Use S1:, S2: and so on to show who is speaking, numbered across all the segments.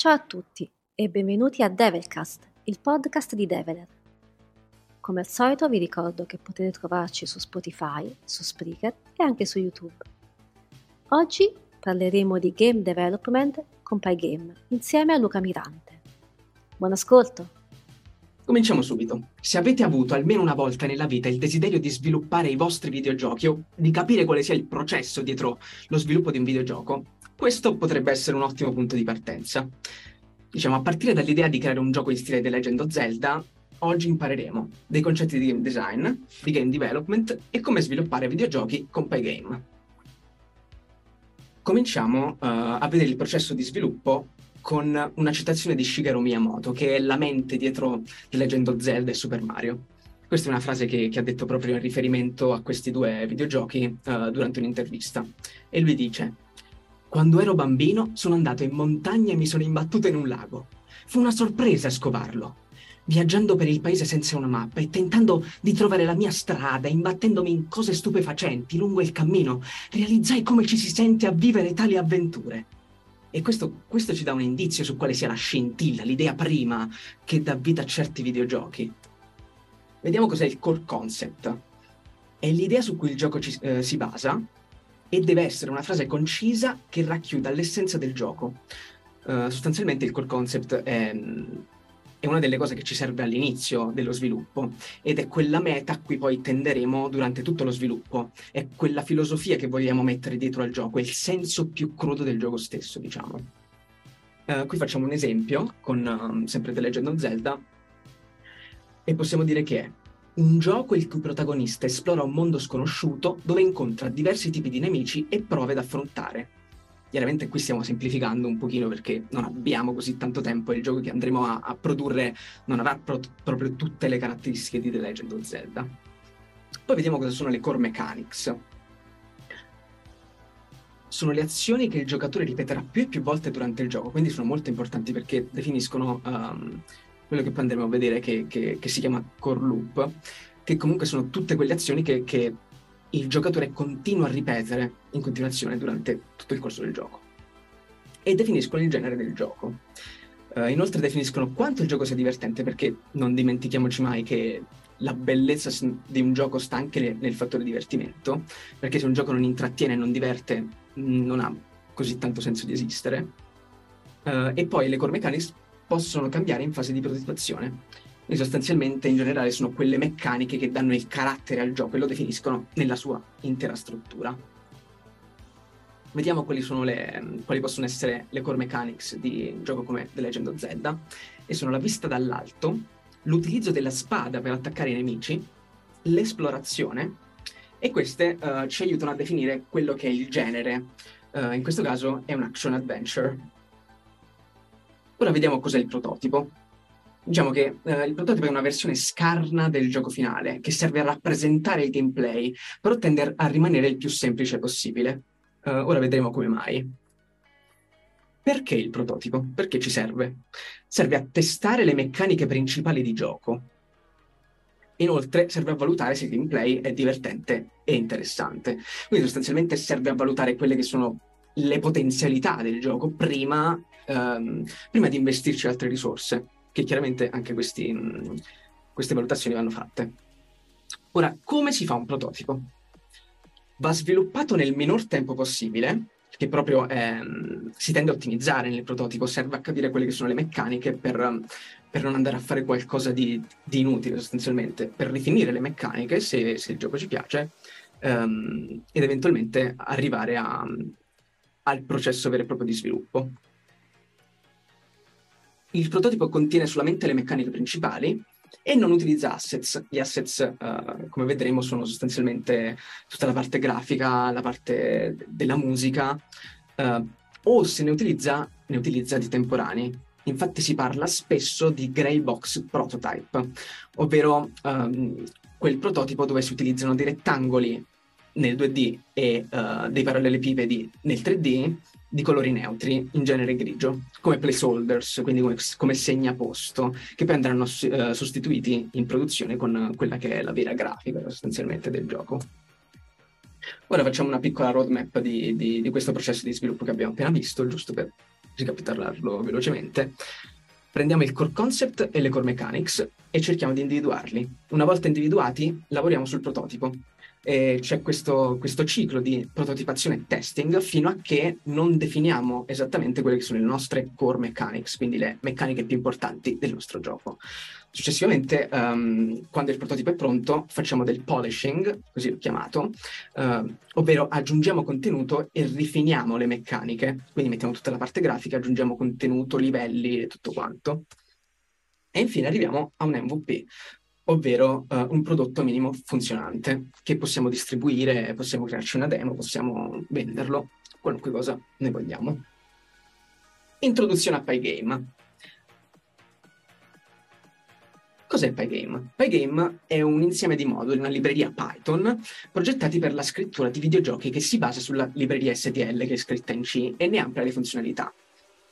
S1: Ciao a tutti e benvenuti a Devilcast, il podcast di Develer. Come al solito vi ricordo che potete trovarci su Spotify, su Spreaker e anche su YouTube. Oggi parleremo di game development con Pygame insieme a Luca Mirante. Buon ascolto!
S2: Cominciamo subito. Se avete avuto almeno una volta nella vita il desiderio di sviluppare i vostri videogiochi o di capire quale sia il processo dietro lo sviluppo di un videogioco, questo potrebbe essere un ottimo punto di partenza. Diciamo, a partire dall'idea di creare un gioco in stile The Legend of Zelda, oggi impareremo dei concetti di game design, di game development e come sviluppare videogiochi con Pygame. Cominciamo uh, a vedere il processo di sviluppo con una citazione di Shigeru Miyamoto, che è la mente dietro The Legend of Zelda e Super Mario. Questa è una frase che, che ha detto proprio in riferimento a questi due videogiochi uh, durante un'intervista. E lui dice: Quando ero bambino sono andato in montagna e mi sono imbattuto in un lago. Fu una sorpresa scovarlo. Viaggiando per il paese senza una mappa e tentando di trovare la mia strada, imbattendomi in cose stupefacenti lungo il cammino, realizzai come ci si sente a vivere tali avventure. E questo, questo, ci dà un indizio su quale sia la scintilla, l'idea prima che dà vita a certi videogiochi. Vediamo cos'è il core concept. È l'idea su cui il gioco ci, eh, si basa e deve essere una frase concisa che racchiuda l'essenza del gioco. Uh, sostanzialmente il core concept è è una delle cose che ci serve all'inizio dello sviluppo ed è quella meta a cui poi tenderemo durante tutto lo sviluppo. È quella filosofia che vogliamo mettere dietro al gioco, è il senso più crudo del gioco stesso, diciamo. Uh, qui facciamo un esempio con um, sempre The Legend of Zelda e possiamo dire che un gioco il cui protagonista esplora un mondo sconosciuto dove incontra diversi tipi di nemici e prove da affrontare Chiaramente qui stiamo semplificando un pochino perché non abbiamo così tanto tempo e il gioco che andremo a, a produrre non avrà pro- proprio tutte le caratteristiche di The Legend of Zelda. Poi vediamo cosa sono le core mechanics. Sono le azioni che il giocatore ripeterà più e più volte durante il gioco, quindi sono molto importanti perché definiscono um, quello che poi andremo a vedere che, che, che, si chiama core loop, che comunque sono tutte quelle azioni che, che il giocatore continua a ripetere in continuazione durante tutto il corso del gioco. E definiscono il genere del gioco. Uh, inoltre definiscono quanto il gioco sia divertente, perché non dimentichiamoci mai che la bellezza di un gioco sta anche nel fattore divertimento, perché se un gioco non intrattiene e non diverte, non ha così tanto senso di esistere. Uh, e poi le core mechanics possono cambiare in fase di prototipazione e sostanzialmente in generale sono quelle meccaniche che danno il carattere al gioco e lo definiscono nella sua intera struttura. Vediamo quali, le, quali possono essere le core mechanics di un gioco come The Legend of Zelda e sono la vista dall'alto, l'utilizzo della spada per attaccare i nemici, l'esplorazione e queste uh, ci aiutano a definire quello che è il genere. Uh, in questo caso è un action adventure. Ora vediamo cos'è il prototipo diciamo che eh, il prototipo è una versione scarna del gioco finale, che serve a rappresentare il gameplay, però tende a rimanere il più semplice possibile. Uh, ora vedremo come mai. Perché il prototipo? Perché ci serve? Serve a testare le meccaniche principali di gioco. Inoltre serve a valutare se il gameplay è divertente e interessante. Quindi sostanzialmente serve a valutare quelle che sono le potenzialità del gioco prima, um, prima di investirci altre risorse che chiaramente anche questi, mh, queste valutazioni vanno fatte. Ora, come si fa un prototipo? Va sviluppato nel minor tempo possibile, che proprio ehm, si tende a ottimizzare nel prototipo, serve a capire quelle che sono le meccaniche per, per non andare a fare qualcosa di, di, inutile sostanzialmente, per rifinire le meccaniche se, se il gioco ci piace ehm, ed eventualmente arrivare a, al processo vero e proprio di sviluppo. Il prototipo contiene solamente le meccaniche principali e non utilizza assets. Gli assets, uh, come vedremo, sono sostanzialmente tutta la parte grafica, la parte della musica, uh, o se ne utilizza, ne utilizza di temporanei. Infatti si parla spesso di gray box prototype, ovvero um, quel prototipo dove si utilizzano dei rettangoli nel 2D e uh, dei parallelepipedi nel 3D di colori neutri, in genere grigio, come placeholders, quindi come, come segnaposto, che poi andranno uh, sostituiti in produzione con quella che è la vera grafica sostanzialmente del gioco. Ora facciamo una piccola roadmap di, di, di questo processo di sviluppo che abbiamo appena visto, giusto per ricapitolarlo velocemente, prendiamo il core concept e le core mechanics e cerchiamo di individuarli. Una volta individuati, lavoriamo sul prototipo eh, c'è questo, questo, ciclo di prototipazione e testing fino a che non definiamo esattamente quelle che sono le nostre core mechanics, quindi le meccaniche più importanti del nostro gioco. Successivamente, um, quando il prototipo è pronto, facciamo del polishing, così l'ho chiamato, uh, ovvero aggiungiamo contenuto e rifiniamo le meccaniche. Quindi mettiamo tutta la parte grafica, aggiungiamo contenuto, livelli e tutto quanto. E infine arriviamo a un MVP, ovvero uh, un prodotto minimo funzionante che possiamo distribuire, possiamo crearci una demo, possiamo venderlo, qualunque cosa ne vogliamo. Introduzione a Pygame. Cos'è Pygame? Pygame è un insieme di moduli, una libreria Python, progettati per la scrittura di videogiochi che si basa sulla libreria STL che è scritta in C e ne amplia le funzionalità.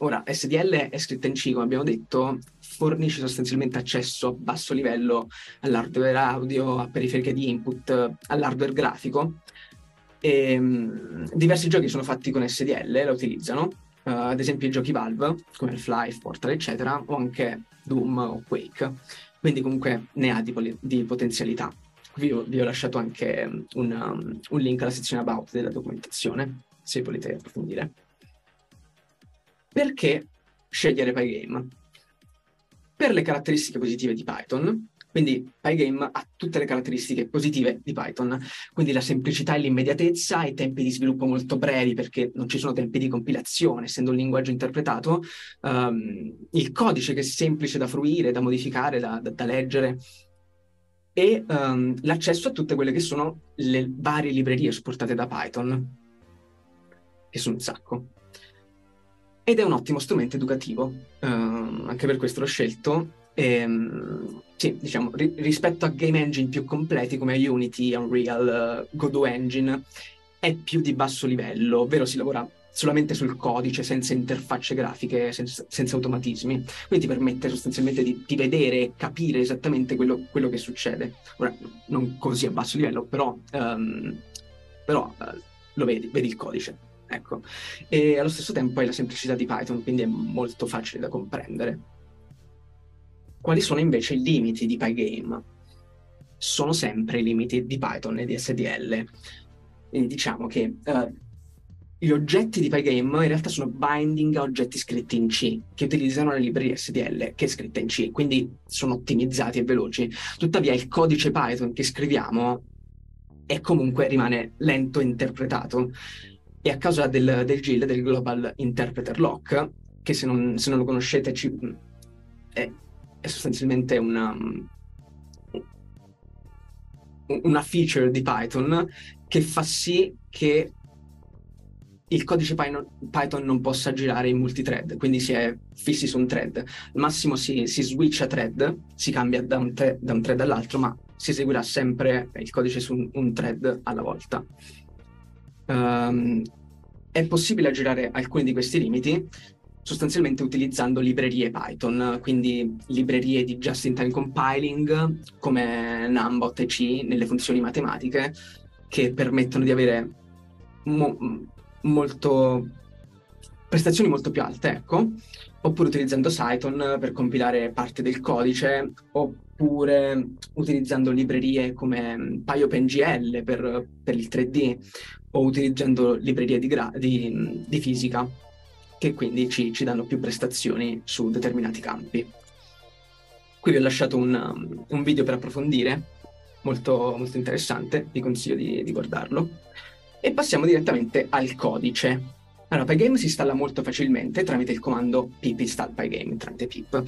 S2: Ora, SDL è scritta in C, come abbiamo detto, fornisce sostanzialmente accesso a basso livello all'hardware audio, a periferiche di input, all'hardware grafico. E, um, diversi giochi sono fatti con SDL, la utilizzano, uh, ad esempio i giochi Valve, come Half-Life, Portal, eccetera, o anche Doom o Quake. Quindi comunque ne ha di, di potenzialità. Vi ho, vi ho, lasciato anche un, um, un link alla sezione About della documentazione, se volete approfondire. Perché scegliere Pygame? Per le caratteristiche positive di Python, quindi Pygame ha tutte le caratteristiche positive di Python, quindi la semplicità e l'immediatezza, i tempi di sviluppo molto brevi perché non ci sono tempi di compilazione, essendo un linguaggio interpretato, um, il codice che è semplice da fruire, da modificare, da, da, da leggere, e um, l'accesso a tutte quelle che sono le varie librerie supportate da Python, che sono un sacco ed è un ottimo strumento educativo, uh, anche per questo l'ho scelto. E, um, sì, diciamo, ri- rispetto a game engine più completi come Unity, Unreal, uh, Godot Engine, è più di basso livello, ovvero si lavora solamente sul codice, senza interfacce grafiche, senza, senza automatismi. Quindi ti permette sostanzialmente di, di vedere e capire esattamente quello, quello, che succede. Ora, non così a basso livello, però, um, però uh, lo vedi, vedi il codice. Ecco. E allo stesso tempo hai la semplicità di Python, quindi è molto facile da comprendere. Quali sono invece i limiti di Pygame? Sono sempre i limiti di Python e di SDL. Quindi diciamo che uh, gli oggetti di Pygame in realtà sono binding a oggetti scritti in C, che utilizzano la libreria SDL, che è scritta in C, quindi sono ottimizzati e veloci. Tuttavia il codice Python che scriviamo è comunque rimane lento e interpretato e a causa del, del GIL, del Global Interpreter Lock, che se non, se non lo conoscete ci, è, è, sostanzialmente una, una feature di Python che fa sì che il codice Python non possa girare in multithread, quindi si è fissi su un thread. Al massimo si, si switcha thread, si cambia da un, thread, da un thread all'altro, ma si eseguirà sempre il codice su un, un thread alla volta. Um, è possibile aggirare alcuni di questi limiti sostanzialmente utilizzando librerie Python, quindi librerie di just-in-time compiling come Numbot e C nelle funzioni matematiche che permettono di avere mo- molto prestazioni molto più alte, ecco, oppure utilizzando Cython per compilare parte del codice, oppure utilizzando librerie come PyOpenGL per, per il 3D, o utilizzando librerie di, gra- di, di fisica, che quindi ci, ci, danno più prestazioni su determinati campi. Qui vi ho lasciato un, un video per approfondire, molto, molto interessante, vi consiglio di, di guardarlo. E passiamo direttamente al codice. Allora, Pygame si installa molto facilmente tramite il comando pip install Pygame, tramite pip.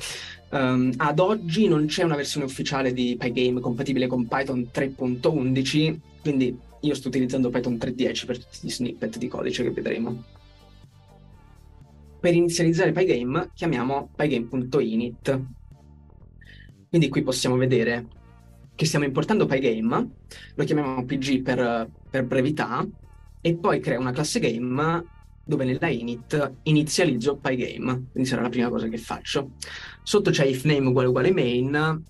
S2: Um, ad oggi non c'è una versione ufficiale di Pygame compatibile con Python 3.11, quindi io sto utilizzando Python 3.10 per tutti gli snippet di codice che vedremo. Per inizializzare Pygame chiamiamo pygame.init. Quindi qui possiamo vedere che stiamo importando Pygame, lo chiamiamo PG per, per brevità, e poi crea una classe game dove nella init inizializzo Pygame, quindi sarà la prima cosa che faccio. Sotto c'è if name uguale uguale main,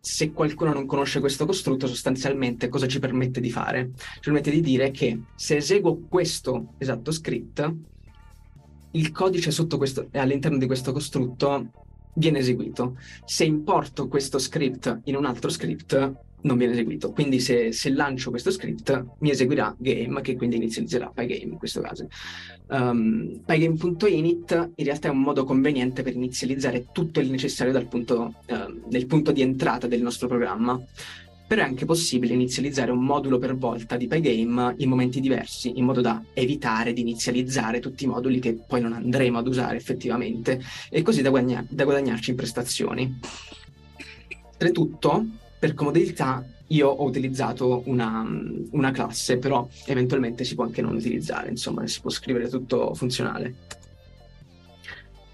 S2: se qualcuno non conosce questo costrutto, sostanzialmente cosa ci permette di fare? Ci permette di dire che se eseguo questo esatto script, il codice questo, all'interno di questo costrutto viene eseguito. Se importo questo script in un altro script, non viene eseguito. Quindi se, se, lancio questo script mi eseguirà game, che quindi inizializzerà Pygame in questo caso. Um, Pygame.init in realtà è un modo conveniente per inizializzare tutto il necessario dal punto, uh, punto di entrata del nostro programma. Però è anche possibile inizializzare un modulo per volta di Pygame in momenti diversi, in modo da evitare di inizializzare tutti i moduli che poi non andremo ad usare effettivamente, e così da, guadagna- da guadagnarci in prestazioni. Oltretutto, per comodità io ho utilizzato una, una, classe, però eventualmente si può anche non utilizzare, insomma, si può scrivere tutto funzionale.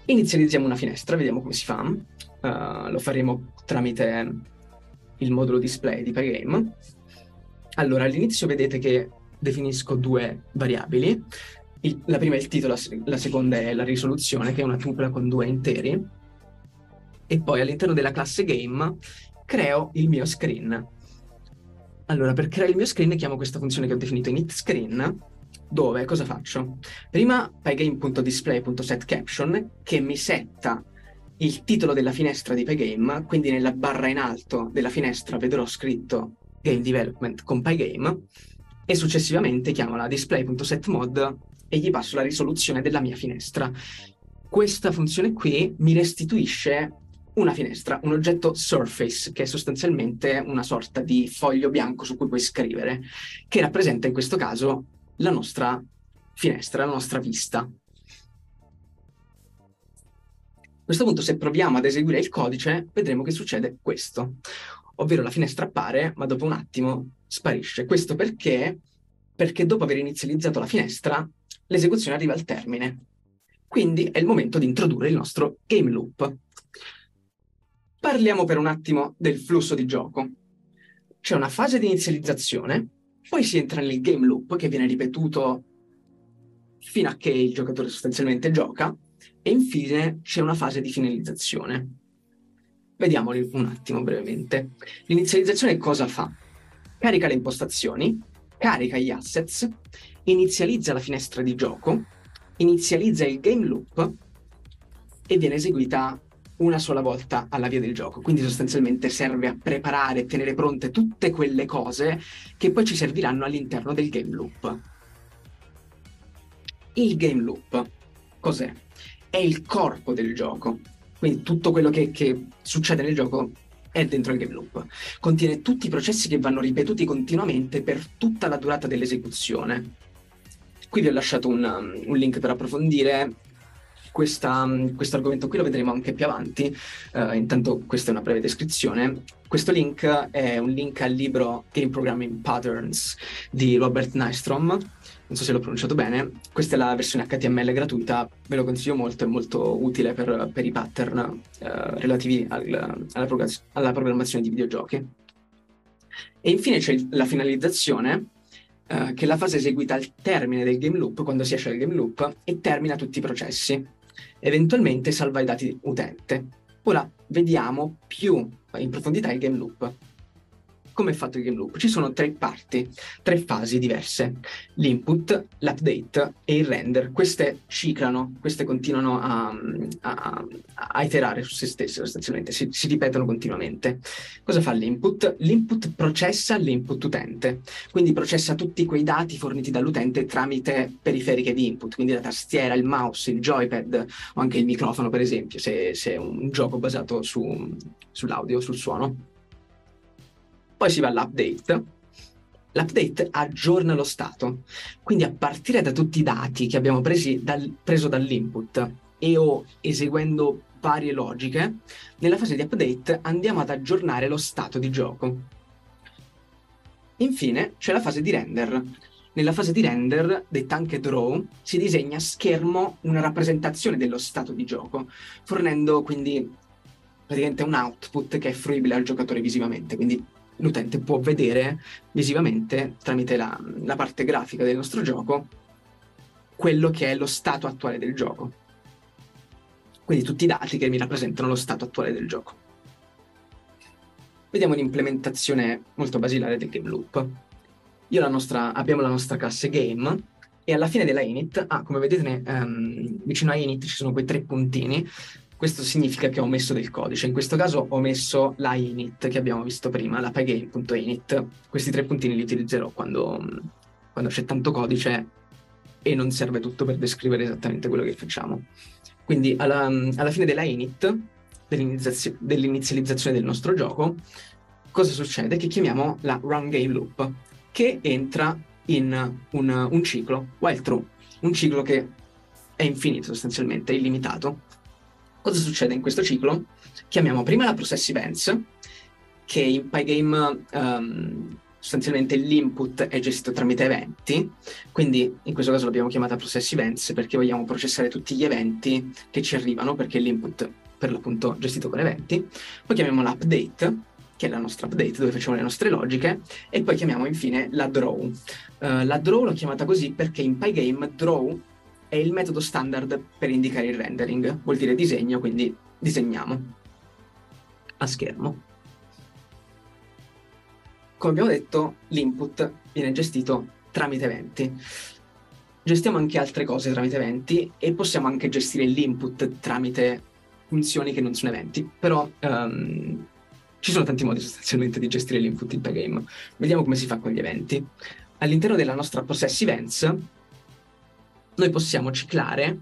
S2: Inizializziamo una finestra, vediamo come si fa. Uh, lo faremo tramite il modulo display di Pygame. Allora, all'inizio vedete che definisco due variabili. Il, la prima è il titolo, la seconda è la risoluzione, che è una tuple con due interi. E poi all'interno della classe game creo il mio screen. Allora, per creare il mio screen chiamo questa funzione che ho definito initScreen, dove cosa faccio? Prima pygame.display.setCaption che mi setta il titolo della finestra di Pygame, quindi nella barra in alto della finestra vedrò scritto Game Development con Pygame e successivamente chiamo la display.setMod e gli passo la risoluzione della mia finestra. Questa funzione qui mi restituisce una finestra, un oggetto surface, che è sostanzialmente una sorta di foglio bianco su cui puoi scrivere, che rappresenta in questo caso la nostra finestra, la nostra vista. A questo punto, se proviamo ad eseguire il codice, vedremo che succede questo, ovvero la finestra appare, ma dopo un attimo sparisce. Questo perché? Perché dopo aver inizializzato la finestra, l'esecuzione arriva al termine. Quindi è il momento di introdurre il nostro game loop. Parliamo per un attimo del flusso di gioco. C'è una fase di inizializzazione, poi si entra nel game loop che viene ripetuto fino a che il giocatore sostanzialmente gioca e infine c'è una fase di finalizzazione. Vediamoli un attimo brevemente. L'inizializzazione cosa fa? Carica le impostazioni, carica gli assets, inizializza la finestra di gioco, inizializza il game loop e viene eseguita una sola volta alla via del gioco. Quindi sostanzialmente serve a preparare e tenere pronte tutte quelle cose che poi ci serviranno all'interno del game loop. Il game loop cos'è? È il corpo del gioco. Quindi tutto quello che, che succede nel gioco è dentro il game loop. Contiene tutti i processi che vanno ripetuti continuamente per tutta la durata dell'esecuzione. Qui vi ho lasciato un, un link per approfondire questo argomento qui lo vedremo anche più avanti, uh, intanto questa è una breve descrizione. Questo link è un link al libro Game Programming Patterns di Robert Nystrom, non so se l'ho pronunciato bene, questa è la versione HTML gratuita, ve lo consiglio molto, è molto utile per, per i pattern uh, relativi al, alla, prog- alla programmazione di videogiochi. E infine c'è la finalizzazione, Uh, che è la fase eseguita al termine del game loop, quando si esce dal game loop, e termina tutti i processi eventualmente salva i dati utente. Ora vediamo più in profondità il game loop come è fatto il game loop? Ci sono tre parti, tre fasi diverse, l'input, l'update e il render. Queste ciclano, queste continuano a, a, a iterare su se stesse sostanzialmente, si, si, ripetono continuamente. Cosa fa l'input? L'input processa l'input utente, quindi processa tutti quei dati forniti dall'utente tramite periferiche di input, quindi la tastiera, il mouse, il joypad o anche il microfono per esempio, se, se è un gioco basato su, sull'audio, sul suono. Poi si va all'update. L'update aggiorna lo stato, quindi a partire da tutti i dati che abbiamo dal, preso dall'input e o eseguendo varie logiche, nella fase di update andiamo ad aggiornare lo stato di gioco. Infine c'è la fase di render. Nella fase di render, detta anche draw, si disegna a schermo una rappresentazione dello stato di gioco, fornendo quindi praticamente un output che è fruibile al giocatore visivamente, quindi l'utente può vedere visivamente tramite la, la parte grafica del nostro gioco quello che è lo stato attuale del gioco. Quindi tutti i dati che mi rappresentano lo stato attuale del gioco. Vediamo un'implementazione molto basilare del game loop. La nostra, abbiamo la nostra classe game e alla fine della init, ah, come vedete um, vicino a init ci sono quei tre puntini, questo significa che ho messo del codice. In questo caso ho messo la init che abbiamo visto prima, la pygame.init. Questi tre puntini li utilizzerò quando, quando c'è tanto codice e non serve tutto per descrivere esattamente quello che facciamo. Quindi alla, alla fine della init, dell'inizia- dell'inizializzazione del nostro gioco, cosa succede? Che chiamiamo la run game loop, che entra in un, un ciclo, while true, un ciclo che è infinito sostanzialmente, è illimitato. Cosa succede in questo ciclo? Chiamiamo prima la process events, che in Pygame um, sostanzialmente l'input è gestito tramite eventi, quindi in questo caso l'abbiamo chiamata process events perché vogliamo processare tutti gli eventi che ci arrivano, perché l'input per l'appunto gestito con eventi. Poi chiamiamo l'update, che è la nostra update dove facciamo le nostre logiche, e poi chiamiamo infine la draw. Uh, la draw l'ho chiamata così perché in Pygame draw è il metodo standard per indicare il rendering, vuol dire disegno, quindi disegniamo a schermo. Come abbiamo detto, l'input viene gestito tramite eventi. Gestiamo anche altre cose tramite eventi e possiamo anche gestire l'input tramite funzioni che non sono eventi, però um, ci sono tanti modi sostanzialmente di gestire l'input in Pygame. Vediamo come si fa con gli eventi. All'interno della nostra process events noi possiamo ciclare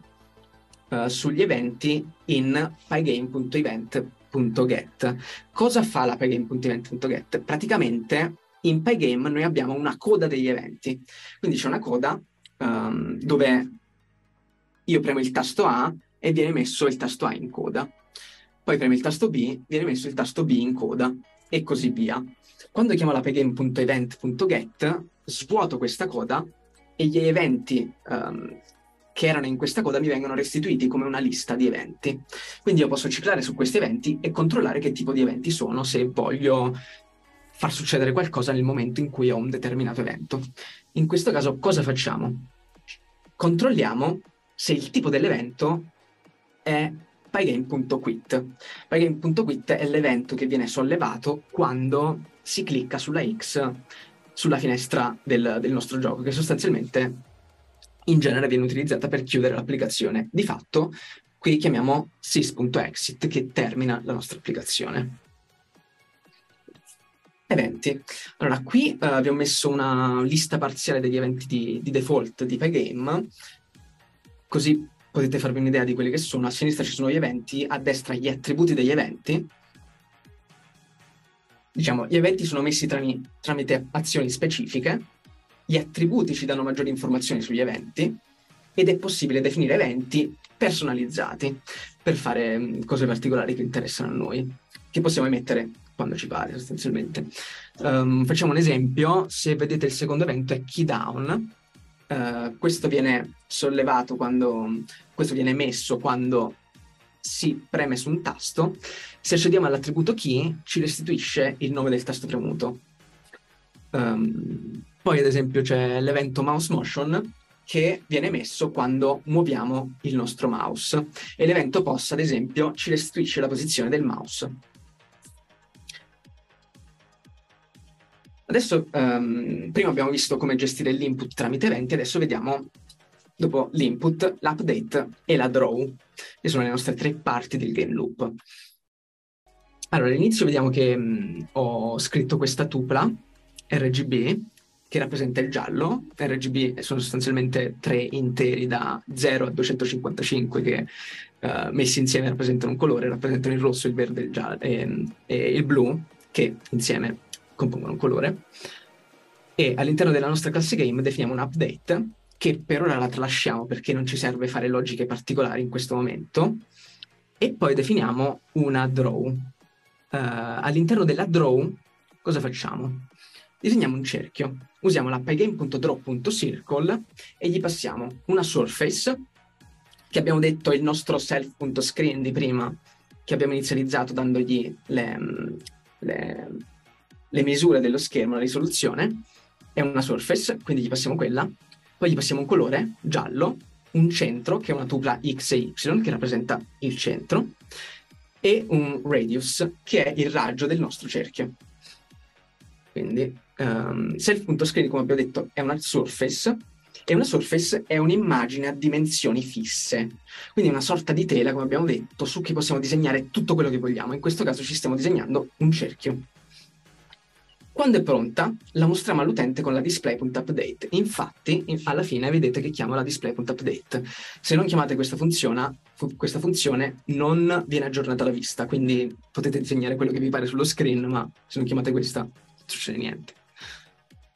S2: uh, sugli eventi in pygame.event.get. Cosa fa la pygame.event.get? Praticamente in Pygame noi abbiamo una coda degli eventi. Quindi c'è una coda um, dove io premo il tasto A e viene messo il tasto A in coda poi premi il tasto B, viene messo il tasto B in coda e così via. Quando chiamo la pygame.event.get, svuoto questa coda e gli eventi um, che erano in questa coda mi vengono restituiti come una lista di eventi. Quindi io posso ciclare su questi eventi e controllare che tipo di eventi sono se voglio far succedere qualcosa nel momento in cui ho un determinato evento. In questo caso cosa facciamo? Controlliamo se il tipo dell'evento è pygame.quit. Pygame.quit è l'evento che viene sollevato quando si clicca sulla X sulla finestra del, del nostro gioco, che sostanzialmente in genere viene utilizzata per chiudere l'applicazione. Di fatto, qui chiamiamo sys.exit che termina la nostra applicazione. Eventi. Allora, qui uh, abbiamo messo una lista parziale degli eventi di, di default di Pygame, così potete farvi un'idea di quelli che sono. A sinistra ci sono gli eventi, a destra gli attributi degli eventi. Diciamo, gli eventi sono messi tram- tramite azioni specifiche, gli attributi ci danno maggiori informazioni sugli eventi ed è possibile definire eventi personalizzati per fare mm, cose particolari che interessano a noi, che possiamo emettere quando ci pare sostanzialmente. Um, facciamo un esempio, se vedete il secondo evento è key down, uh, questo viene sollevato quando, questo viene messo quando si preme su un tasto, se accediamo all'attributo key ci restituisce il nome del tasto premuto. Um, poi ad esempio c'è l'evento mouse motion che viene messo quando muoviamo il nostro mouse e l'evento post ad esempio ci restituisce la posizione del mouse. Adesso, um, prima abbiamo visto come gestire l'input tramite eventi, adesso vediamo, dopo l'input, l'update e la draw, che sono le nostre tre parti del game loop. Allora, all'inizio vediamo che um, ho scritto questa tupla RGB che rappresenta il giallo. RGB sono sostanzialmente tre interi da 0 a 255 che uh, messi insieme rappresentano un colore, rappresentano il rosso, il verde il giallo, e, e il blu, che insieme compongono un colore. E all'interno della nostra classe game definiamo un update che per ora la tralasciamo perché non ci serve fare logiche particolari in questo momento. E poi definiamo una draw. Uh, all'interno della draw cosa facciamo? Disegniamo un cerchio, usiamo la pygame.draw.circle e gli passiamo una surface che abbiamo detto è il nostro self.screen di prima che abbiamo inizializzato dandogli le, le, le misure dello schermo, la risoluzione, è una surface, quindi gli passiamo quella, poi gli passiamo un colore giallo, un centro che è una tupla X e Y che rappresenta il centro e un radius che è il raggio del nostro cerchio. Quindi um, self.screen come abbiamo detto è una surface E una surface è un'immagine a dimensioni fisse, quindi una sorta di tela, come abbiamo detto, su cui possiamo disegnare tutto quello che vogliamo. In questo caso ci stiamo disegnando un cerchio. Quando è pronta, la mostriamo all'utente con la display.update. Infatti, alla fine vedete che chiamo la display.update. Se non chiamate questa funzione, questa funzione non viene aggiornata alla vista, quindi potete disegnare quello che vi pare sullo screen, ma se non chiamate questa non succede niente.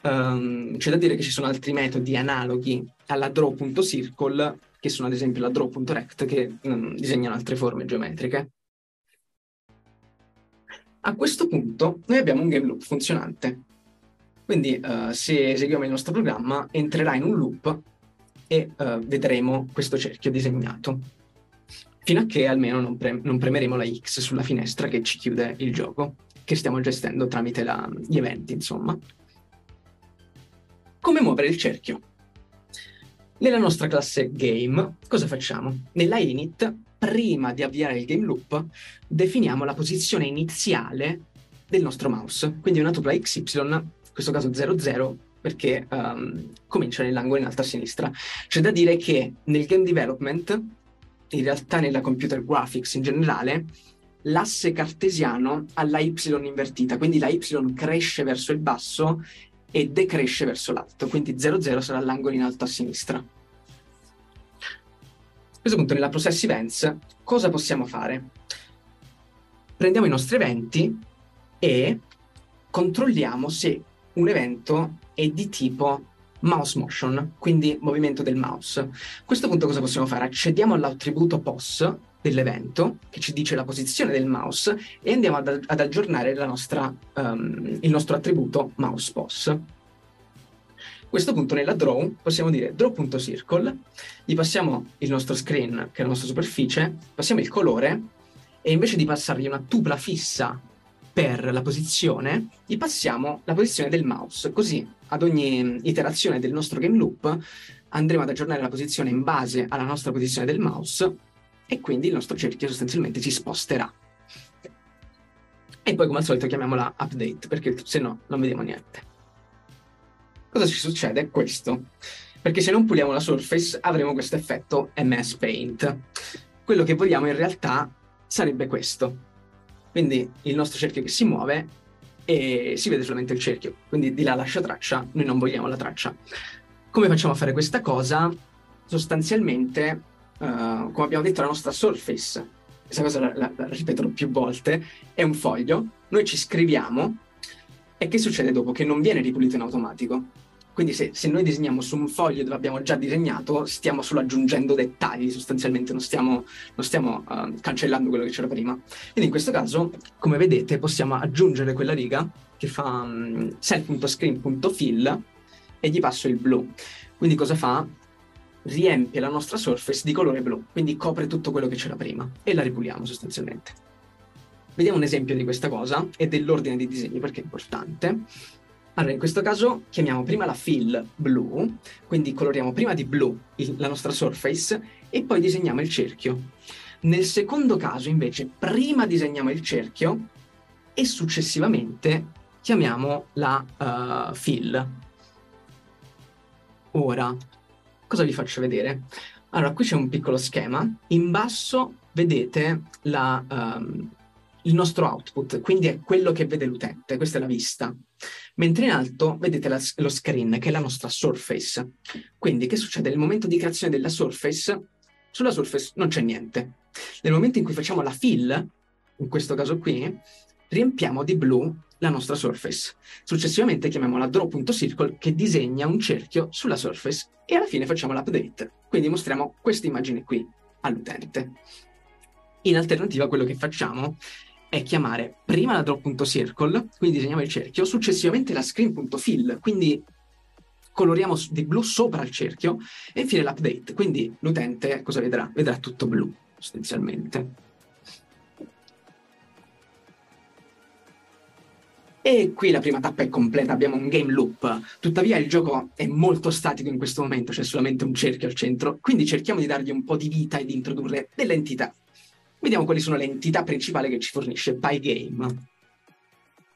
S2: Um, c'è da dire che ci sono altri metodi analoghi alla draw.circle, che sono ad esempio la draw.rect, che um, disegnano altre forme geometriche. A questo punto noi abbiamo un game loop funzionante. Quindi uh, se eseguiamo il nostro programma entrerà in un loop e uh, vedremo questo cerchio disegnato. Fino a che almeno non, pre- non, premeremo la X sulla finestra che ci chiude il gioco, che stiamo gestendo tramite la, gli eventi, insomma. Come muovere il cerchio? Nella nostra classe game, cosa facciamo? Nella init prima di avviare il game loop, definiamo la posizione iniziale del nostro mouse. Quindi una tupla XY, in questo caso 00, perché um, comincia nell'angolo in alto a sinistra. C'è da dire che nel game development, in realtà nella computer graphics in generale, l'asse cartesiano ha la Y invertita, quindi la Y cresce verso il basso e decresce verso l'alto, quindi 00 sarà l'angolo in alto a sinistra questo punto nella process events cosa possiamo fare? Prendiamo i nostri eventi e controlliamo se un evento è di tipo mouse motion, quindi movimento del mouse. A questo punto cosa possiamo fare? Accediamo all'attributo pos dell'evento che ci dice la posizione del mouse e andiamo ad, ad aggiornare nostra, um, il nostro attributo mouse pos. A questo punto nella draw possiamo dire draw.circle, gli passiamo il nostro screen, che è la nostra superficie, passiamo il colore e invece di passargli una tupla fissa per la posizione, gli passiamo la posizione del mouse. Così ad ogni iterazione del nostro game loop andremo ad aggiornare la posizione in base alla nostra posizione del mouse e quindi il nostro cerchio sostanzialmente si sposterà. E poi come al solito chiamiamola update perché se no non vediamo niente cosa ci succede? Questo. Perché se non puliamo la surface avremo questo effetto MS Paint. Quello che vogliamo in realtà sarebbe questo. Quindi il nostro cerchio che si muove e si vede solamente il cerchio. Quindi di là lascia traccia, noi non vogliamo la traccia. Come facciamo a fare questa cosa? Sostanzialmente, uh, come abbiamo detto, la nostra surface, questa cosa la, la, la ripeto più volte, è un foglio, noi ci scriviamo e che succede dopo? Che non viene ripulito in automatico. Quindi se, se, noi disegniamo su un foglio dove abbiamo già disegnato, stiamo solo aggiungendo dettagli, sostanzialmente non stiamo, non stiamo uh, cancellando quello che c'era prima. Quindi in questo caso, come vedete, possiamo aggiungere quella riga che fa um, self.screen.fill e gli passo il blu. Quindi cosa fa? Riempie la nostra surface di colore blu, quindi copre tutto quello che c'era prima e la ripuliamo sostanzialmente. Vediamo un esempio di questa cosa e dell'ordine di disegni perché è importante. Allora, in questo caso chiamiamo prima la fill blu, quindi coloriamo prima di blu il, la nostra surface e poi disegniamo il cerchio. Nel secondo caso, invece, prima disegniamo il cerchio e successivamente chiamiamo la uh, fill. Ora, cosa vi faccio vedere? Allora, qui c'è un piccolo schema. In basso vedete la, um, il nostro output, quindi è quello che vede l'utente, questa è la vista. Mentre in alto vedete la, lo screen, che è la nostra surface. Quindi che succede? Nel momento di creazione della surface, sulla surface non c'è niente. Nel momento in cui facciamo la fill, in questo caso qui, riempiamo di blu la nostra surface. Successivamente chiamiamo la draw.circle che disegna un cerchio sulla surface e alla fine facciamo l'update. Quindi mostriamo questa immagine qui all'utente. In alternativa quello che facciamo è chiamare prima la drop.circle, quindi disegniamo il cerchio, successivamente la screen.fill, quindi coloriamo di blu sopra il cerchio, e infine l'update, quindi l'utente cosa vedrà? Vedrà tutto blu, sostanzialmente. E qui la prima tappa è completa, abbiamo un game loop. Tuttavia il gioco è molto statico in questo momento, c'è solamente un cerchio al centro, quindi cerchiamo di dargli un po' di vita e di introdurre delle entità. Vediamo quali sono le entità principali che ci fornisce Pygame.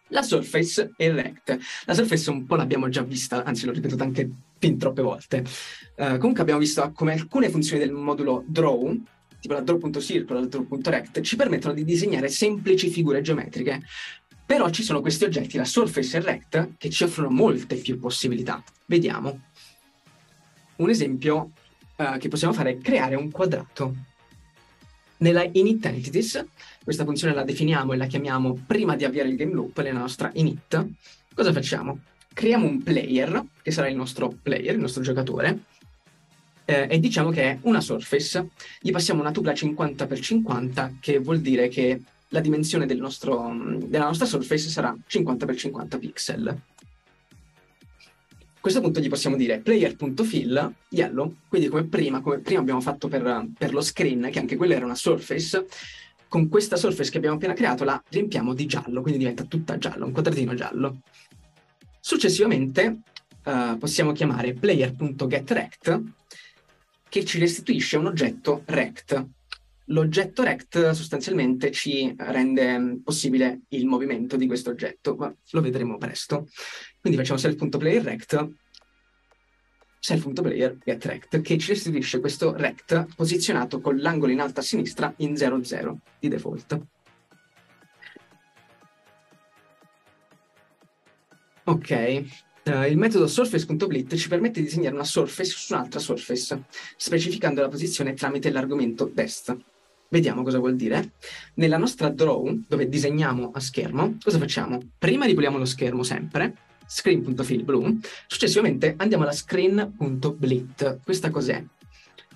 S2: La surface e il rect. La surface un po' l'abbiamo già vista, anzi l'ho ripetuta anche fin troppe volte. Uh, comunque abbiamo visto come alcune funzioni del modulo draw, tipo la draw.circle e la draw.rect, ci permettono di disegnare semplici figure geometriche. Però ci sono questi oggetti, la surface e rect, che ci offrono molte più possibilità. Vediamo. Un esempio uh, che possiamo fare è creare un quadrato. Nella init entities, questa funzione la definiamo e la chiamiamo prima di avviare il game loop nella nostra init. Cosa facciamo? Creiamo un player, che sarà il nostro player, il nostro giocatore, eh, e diciamo che è una surface. Gli passiamo una tupla 50x50, che vuol dire che la dimensione del nostro, della nostra surface sarà 50x50 pixel a questo punto gli possiamo dire player.fill yellow, quindi come prima, come prima abbiamo fatto per, per, lo screen, che anche quella era una surface, con questa surface che abbiamo appena creato la riempiamo di giallo, quindi diventa tutta giallo, un quadratino giallo. Successivamente uh, possiamo chiamare player.getRect, che ci restituisce un oggetto rect. L'oggetto rect sostanzialmente ci rende possibile il movimento di questo oggetto, ma lo vedremo presto. Quindi facciamo self.playerRect, self.player che ci restituisce questo rect posizionato con l'angolo in alto a sinistra in 0,0 di default. Ok, Uh, il metodo surface.blit ci permette di disegnare una surface su un'altra surface, specificando la posizione tramite l'argomento dest. Vediamo cosa vuol dire. Nella nostra draw, dove disegniamo a schermo, cosa facciamo? Prima ripuliamo lo schermo sempre, screen.fillblue, successivamente andiamo alla screen.blit. Questa cos'è?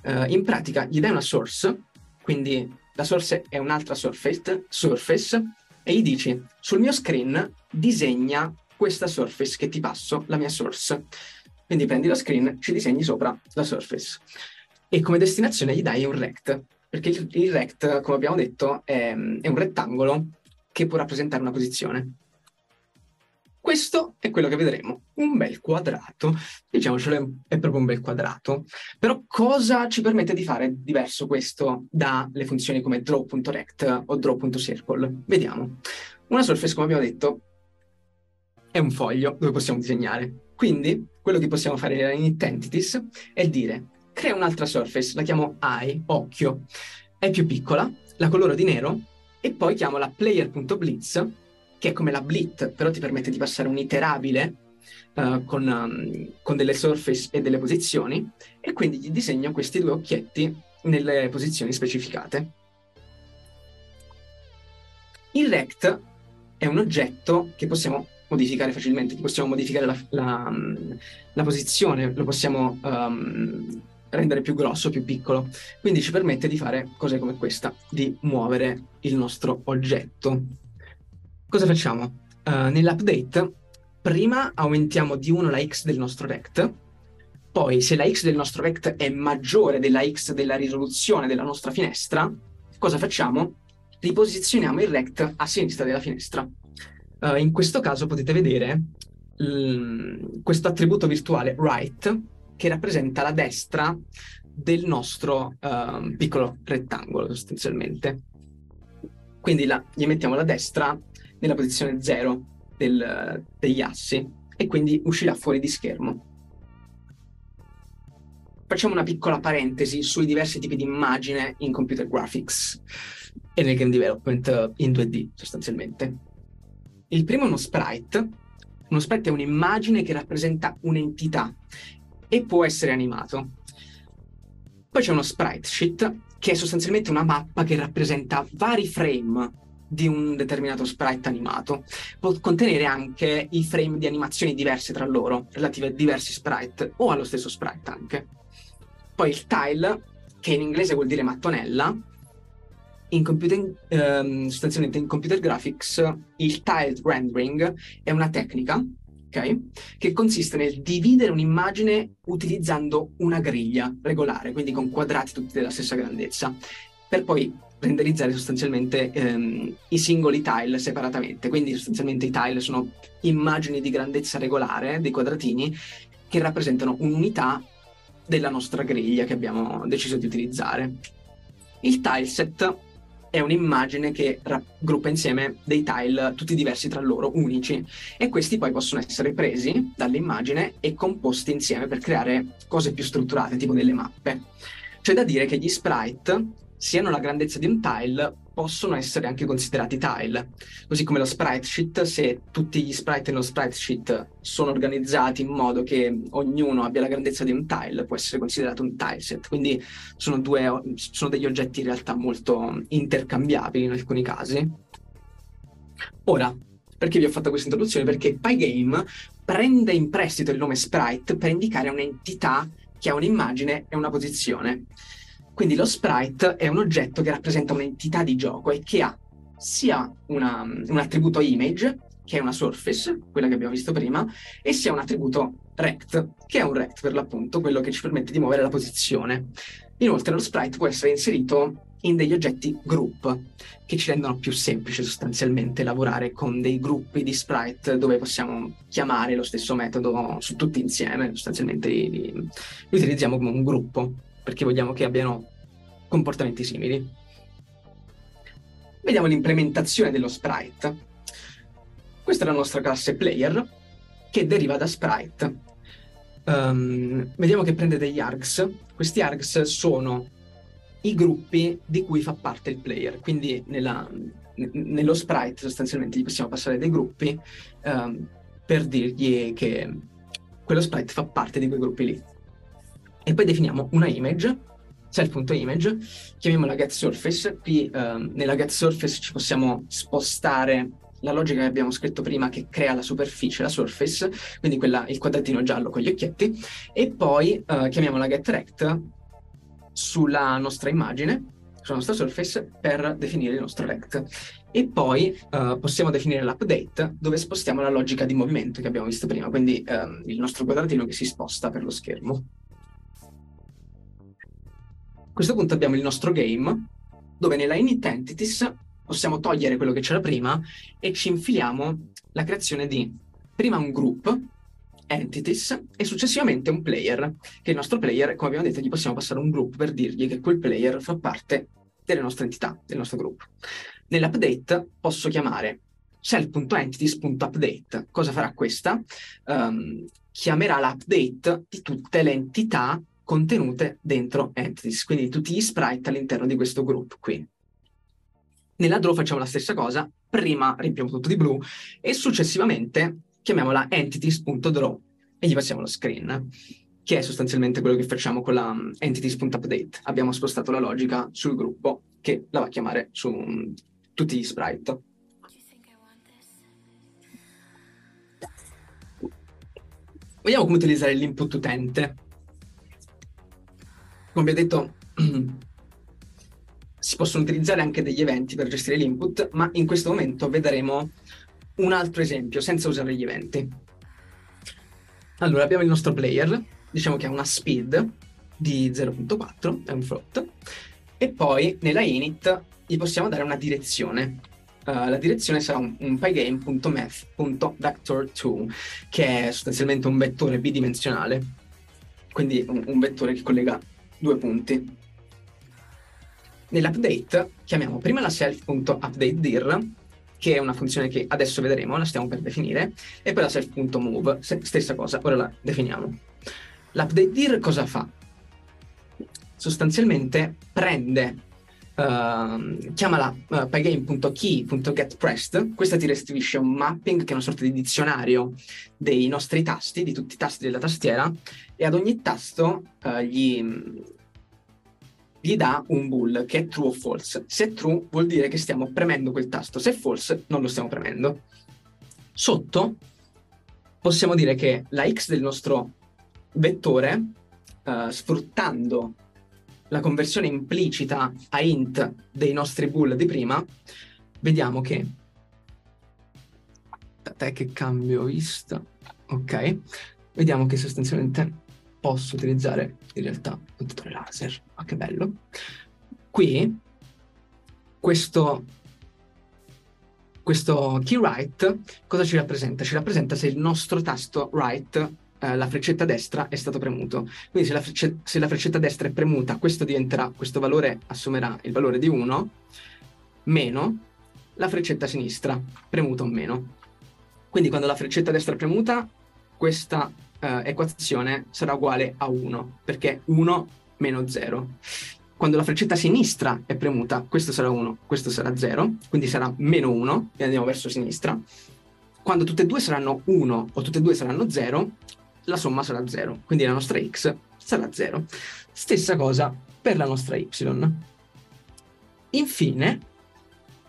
S2: Uh, in pratica gli dai una source, quindi la source è un'altra surface, surface, e gli dici sul mio screen disegna questa surface che ti passo, la mia source. Quindi prendi lo screen, ci disegni sopra la surface. E come destinazione gli dai un rect, perché il, il rect, come abbiamo detto, è, è un rettangolo che può rappresentare una posizione. Questo è quello che vedremo, un bel quadrato, diciamocelo è proprio un bel quadrato, però cosa ci permette di fare diverso questo dalle funzioni come draw.rect o draw.circle? Vediamo. Una surface, come abbiamo detto, è un foglio dove possiamo disegnare, quindi quello che possiamo fare init entities è dire crea un'altra surface, la chiamo eye, occhio, è più piccola, la coloro di nero e poi chiamo la player.blitz che è come la blit, però ti permette di passare un iterabile uh, con, um, con, delle surface e delle posizioni, e quindi gli disegno questi due occhietti nelle posizioni specificate. Il rect è un oggetto che possiamo modificare facilmente, possiamo modificare la, la, la posizione, lo possiamo um, rendere più grosso, più piccolo, quindi ci permette di fare cose come questa, di muovere il nostro oggetto cosa facciamo? Uh, nell'update, prima aumentiamo di 1 la x del nostro rect, poi se la x del nostro rect è maggiore della x della risoluzione della nostra finestra, cosa facciamo? Riposizioniamo il rect a sinistra della finestra. Uh, in questo caso potete vedere l- questo attributo virtuale right che rappresenta la destra del nostro uh, piccolo rettangolo sostanzialmente. Quindi la, gli mettiamo la destra nella posizione 0 del, degli assi e quindi uscirà fuori di schermo. Facciamo una piccola parentesi sui diversi tipi di immagine in computer graphics e nel game development in 2D sostanzialmente. Il primo è uno sprite. Uno sprite è un'immagine che rappresenta un'entità e può essere animato. Poi c'è uno sprite sheet che è sostanzialmente una mappa che rappresenta vari frame di un determinato sprite animato. Può contenere anche i frame di animazioni diverse tra loro, relative a diversi sprite o allo stesso sprite anche. Poi il tile, che in inglese vuol dire mattonella, in computer, ehm, sostanzialmente in computer graphics il tiled rendering è una tecnica okay, che consiste nel dividere un'immagine utilizzando una griglia regolare, quindi con quadrati tutti della stessa grandezza, per poi renderizzare sostanzialmente ehm, i singoli tile separatamente. Quindi sostanzialmente i tile sono immagini di grandezza regolare, dei quadratini, che rappresentano un'unità della nostra griglia che abbiamo deciso di utilizzare. Il tileset è un'immagine che raggruppa insieme dei tile tutti diversi tra loro, unici, e questi poi possono essere presi dall'immagine e composti insieme per creare cose più strutturate, tipo delle mappe. C'è da dire che gli sprite siano la grandezza di un tile possono essere anche considerati tile, così come lo sprite sheet, se tutti gli sprite nello sprite sheet sono organizzati in modo che ognuno abbia la grandezza di un tile, può essere considerato un tileset, quindi sono, due, sono degli oggetti in realtà molto intercambiabili in alcuni casi. Ora, perché vi ho fatto questa introduzione? Perché Pygame prende in prestito il nome sprite per indicare un'entità che ha un'immagine e una posizione. Quindi lo sprite è un oggetto che rappresenta un'entità di gioco e che ha sia una, un attributo image, che è una surface, quella che abbiamo visto prima, e sia un attributo rect, che è un rect per l'appunto, quello che ci permette di muovere la posizione. Inoltre lo sprite può essere inserito in degli oggetti group che ci rendono più semplice sostanzialmente lavorare con dei gruppi di sprite dove possiamo chiamare lo stesso metodo su tutti insieme, sostanzialmente li, li, li utilizziamo come un gruppo perché vogliamo che abbiano comportamenti simili. Vediamo l'implementazione dello sprite. Questa è la nostra classe player che deriva da sprite. Um, vediamo che prende degli args. Questi args sono i gruppi di cui fa parte il player, quindi nella, nello sprite sostanzialmente gli possiamo passare dei gruppi um, per dirgli che quello sprite fa parte di quei gruppi lì e poi definiamo una image, self.image, chiamiamola getSurface, qui ehm, nella getSurface ci possiamo spostare la logica che abbiamo scritto prima che crea la superficie, la surface, quindi quella, il quadratino giallo con gli occhietti, e poi eh, chiamiamola getRect sulla nostra immagine, sulla nostra surface, per definire il nostro rect. E poi uh, possiamo definire l'update dove spostiamo la logica di movimento che abbiamo visto prima, quindi uh, il nostro quadratino che si sposta per lo schermo questo punto abbiamo il nostro game, dove nella init entities possiamo togliere quello che c'era prima e ci infiliamo la creazione di prima un group, entities, e successivamente un player, che il nostro player, come abbiamo detto, gli possiamo passare un group per dirgli che quel player fa parte delle nostre entità, del nostro gruppo. Nell'update posso chiamare self.entities.update. Cosa farà questa? Um, chiamerà l'update di tutte le entità contenute dentro entities, quindi tutti gli sprite all'interno di questo group qui. Nella draw facciamo la stessa cosa, prima riempiamo tutto di blu e successivamente chiamiamola entities.draw e gli passiamo lo screen, che è sostanzialmente quello che facciamo con la um, entities.update. Abbiamo spostato la logica sul gruppo che la va a chiamare su um, tutti gli sprite. Vediamo come utilizzare l'input utente come ho detto, si possono utilizzare anche degli eventi per gestire l'input, ma in questo momento vedremo un altro esempio senza usare gli eventi. Allora, abbiamo il nostro player, diciamo che ha una speed di 0.4, è un float, e poi nella init gli possiamo dare una direzione. Uh, la direzione sarà un, un pygame.math.vector2, che è sostanzialmente un vettore bidimensionale, quindi un, un vettore che collega due punti. Nell'update chiamiamo prima la self.updateDir, che è una funzione che adesso vedremo, la stiamo per definire, e poi la self.move, stessa cosa, ora la definiamo. L'updateDir cosa fa? Sostanzialmente prende Uh, chiamala uh, pygame.key.getPressed, questa ti restituisce un mapping che è una sorta di dizionario dei nostri tasti, di tutti i tasti della tastiera, e ad ogni tasto uh, gli, gli dà un bool che è true o false. Se è true vuol dire che stiamo premendo quel tasto, se è false non lo stiamo premendo. Sotto possiamo dire che la x del nostro vettore, uh, sfruttando la conversione implicita a int dei nostri bool di prima, vediamo che... Aspetta che cambio vista. Ok. Vediamo che sostanzialmente posso utilizzare in realtà un puntatore laser. Ma che bello. Qui questo, questo key right cosa ci rappresenta? Ci rappresenta se il nostro tasto right eh, la freccetta destra è stato premuto. Quindi se la, frecce- se la, freccetta destra è premuta, questo questo valore assumerà il valore di 1 meno la freccetta sinistra premuta o meno. Quindi quando la freccetta destra è premuta, questa eh, equazione sarà uguale a 1, perché 1 meno 0. Quando la freccetta sinistra è premuta, questo sarà 1, questo sarà 0, quindi sarà meno 1, e andiamo verso sinistra. Quando tutte e due saranno 1 o tutte e due saranno 0, la somma sarà 0, quindi la nostra x sarà 0. Stessa cosa per la nostra y. Infine,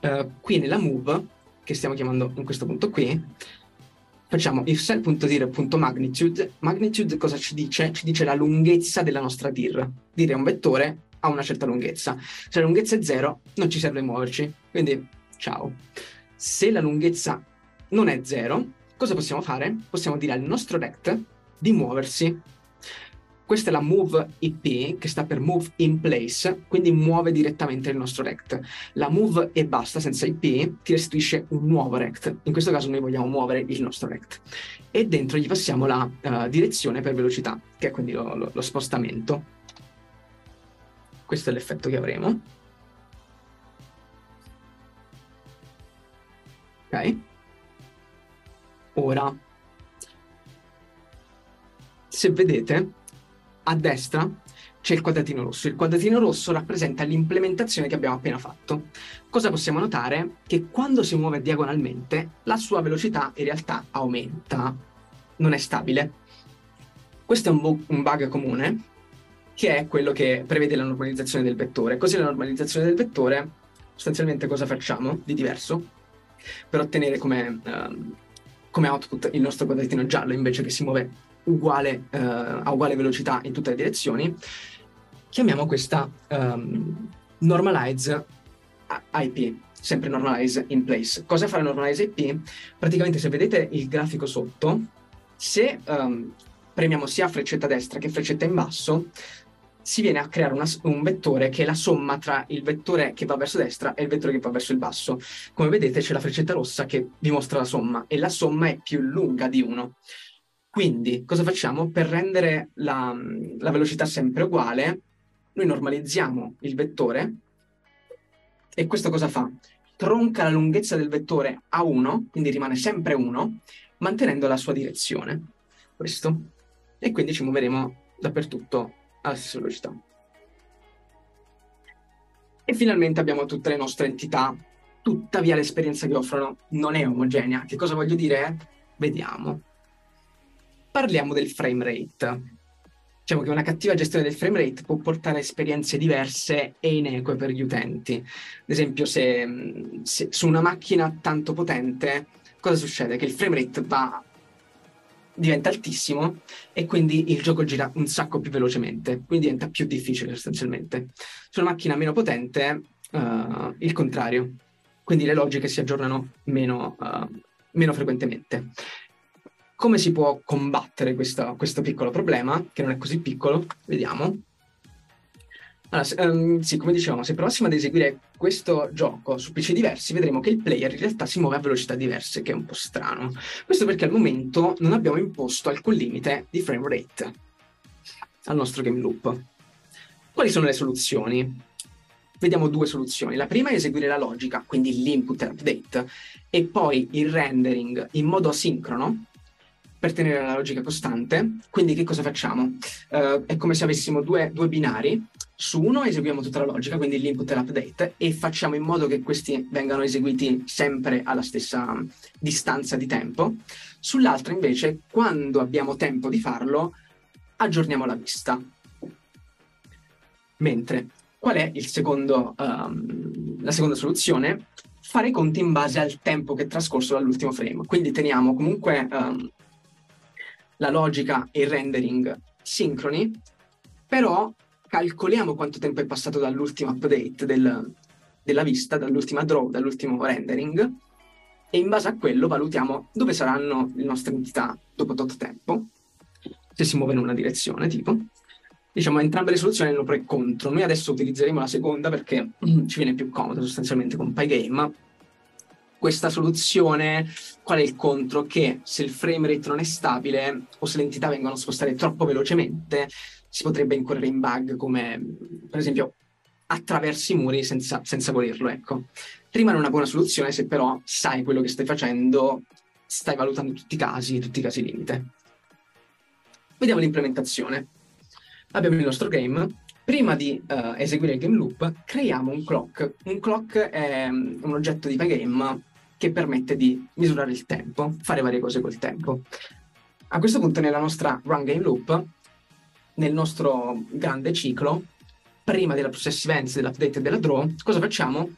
S2: eh, qui nella move, che stiamo chiamando in questo punto qui, facciamo if cell.dir.magnitude. Magnitude cosa ci dice? Ci dice la lunghezza della nostra dir. Dir è un vettore a una certa lunghezza. Se la lunghezza è 0, non ci serve muoverci. Quindi, ciao. Se la lunghezza non è 0, cosa possiamo fare? Possiamo dire al nostro rect di muoversi questa è la move IP che sta per move in place, quindi muove direttamente il nostro rect. La move e basta senza IP ti restituisce un nuovo rect. In questo caso noi vogliamo muovere il nostro rect. E dentro gli passiamo la uh, direzione per velocità, che è quindi lo, lo, lo spostamento. Questo è l'effetto che avremo. Ok. Ora, se vedete, a destra c'è il quadratino rosso. Il quadratino rosso rappresenta l'implementazione che abbiamo appena fatto. Cosa possiamo notare? Che quando si muove diagonalmente, la sua velocità in realtà aumenta, non è stabile. Questo è un, bu- un bug comune, che è quello che prevede la normalizzazione del vettore. Così la normalizzazione del vettore, sostanzialmente cosa facciamo di diverso? Per ottenere come, uh, come output il nostro quadratino giallo invece che si muove uguale, eh, a uguale velocità in tutte le direzioni, chiamiamo questa um, normalize IP, sempre normalize in place. Cosa fa normalize IP? Praticamente se vedete il grafico sotto, se um, premiamo sia freccetta destra che freccetta in basso, si viene a creare una, un vettore che è la somma tra il vettore che va verso destra e il vettore che va verso il basso. Come vedete c'è la freccetta rossa che dimostra la somma e la somma è più lunga di 1. Quindi cosa facciamo? Per rendere la, la velocità sempre uguale, noi normalizziamo il vettore e questo cosa fa? Tronca la lunghezza del vettore a 1, quindi rimane sempre 1, mantenendo la sua direzione. Questo. E quindi ci muoveremo dappertutto alla stessa velocità. E finalmente abbiamo tutte le nostre entità. Tuttavia l'esperienza che offrono non è omogenea. Che cosa voglio dire? Vediamo parliamo del frame rate. Diciamo che una cattiva gestione del frame rate può portare a esperienze diverse e ineque per gli utenti. Ad esempio, se, se su una macchina tanto potente, cosa succede? Che il frame rate va diventa altissimo e quindi il gioco gira un sacco più velocemente, quindi diventa più difficile sostanzialmente. Su una macchina meno potente, uh, il contrario, quindi le logiche si aggiornano meno, uh, meno frequentemente. Come si può combattere questo, questo piccolo problema, che non è così piccolo? Vediamo. Allora, um, sì, come dicevamo, se provassimo ad eseguire questo gioco su PC diversi, vedremo che il player in realtà si muove a velocità diverse, che è un po' strano. Questo perché al momento non abbiamo imposto alcun limite di frame rate al nostro game loop. Quali sono le soluzioni? Vediamo due soluzioni. La prima è eseguire la logica, quindi l'input e l'update, e poi il rendering in modo asincrono, per tenere la logica costante. Quindi che cosa facciamo? Uh, è come se avessimo due, due, binari. Su uno eseguiamo tutta la logica, quindi l'input e l'update, e facciamo in modo che questi vengano eseguiti sempre alla stessa distanza di tempo. Sull'altro invece, quando abbiamo tempo di farlo, aggiorniamo la vista. Mentre, qual è secondo, um, la seconda soluzione? Fare i conti in base al tempo che è trascorso dall'ultimo frame. Quindi teniamo comunque um, la logica e il rendering sincroni, però calcoliamo quanto tempo è passato dall'ultimo update del, della vista, dall'ultima draw, dall'ultimo rendering, e in base a quello valutiamo dove saranno le nostre entità dopo tot tempo, se si muove in una direzione, tipo. Diciamo, entrambe le soluzioni hanno pro e contro. Noi adesso utilizzeremo la seconda perché ci viene più comodo sostanzialmente con Pygame, questa soluzione, qual è il contro? Che se il frame rate non è stabile o se le entità vengono spostate troppo velocemente, si potrebbe incorrere in bug come per esempio attraversi i muri senza, senza volerlo, ecco. Rimane una buona soluzione se però sai quello che stai facendo, stai valutando tutti i casi, tutti i casi limite. Vediamo l'implementazione. Abbiamo il nostro game. Prima di uh, eseguire il game loop, creiamo un clock. Un clock è um, un oggetto di Pygame che permette di misurare il tempo, fare varie cose col tempo. A questo punto nella nostra run game loop, nel nostro grande ciclo, prima della process events, dell'update e della draw, cosa facciamo?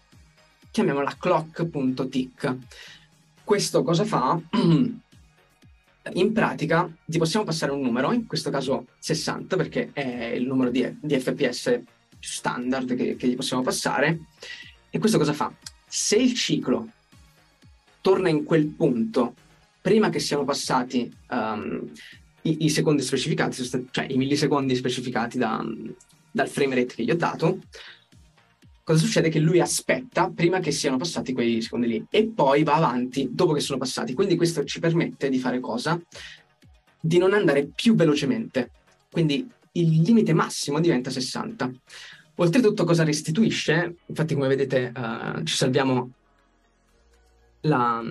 S2: Chiamiamola clock.tick. Questo cosa fa? in pratica ti possiamo passare un numero, in questo caso 60 perché è il numero di, di FPS standard che, che, gli possiamo passare. E questo cosa fa? Se il ciclo torna in quel punto prima che siano passati um, i, i, secondi specificati, cioè i millisecondi specificati da, dal frame rate che gli ho dato, cosa succede? Che lui aspetta prima che siano passati quei secondi lì e poi va avanti dopo che sono passati. Quindi questo ci permette di fare cosa? Di non andare più velocemente. Quindi il limite massimo diventa 60. Oltretutto cosa restituisce? Infatti come vedete uh, ci salviamo la,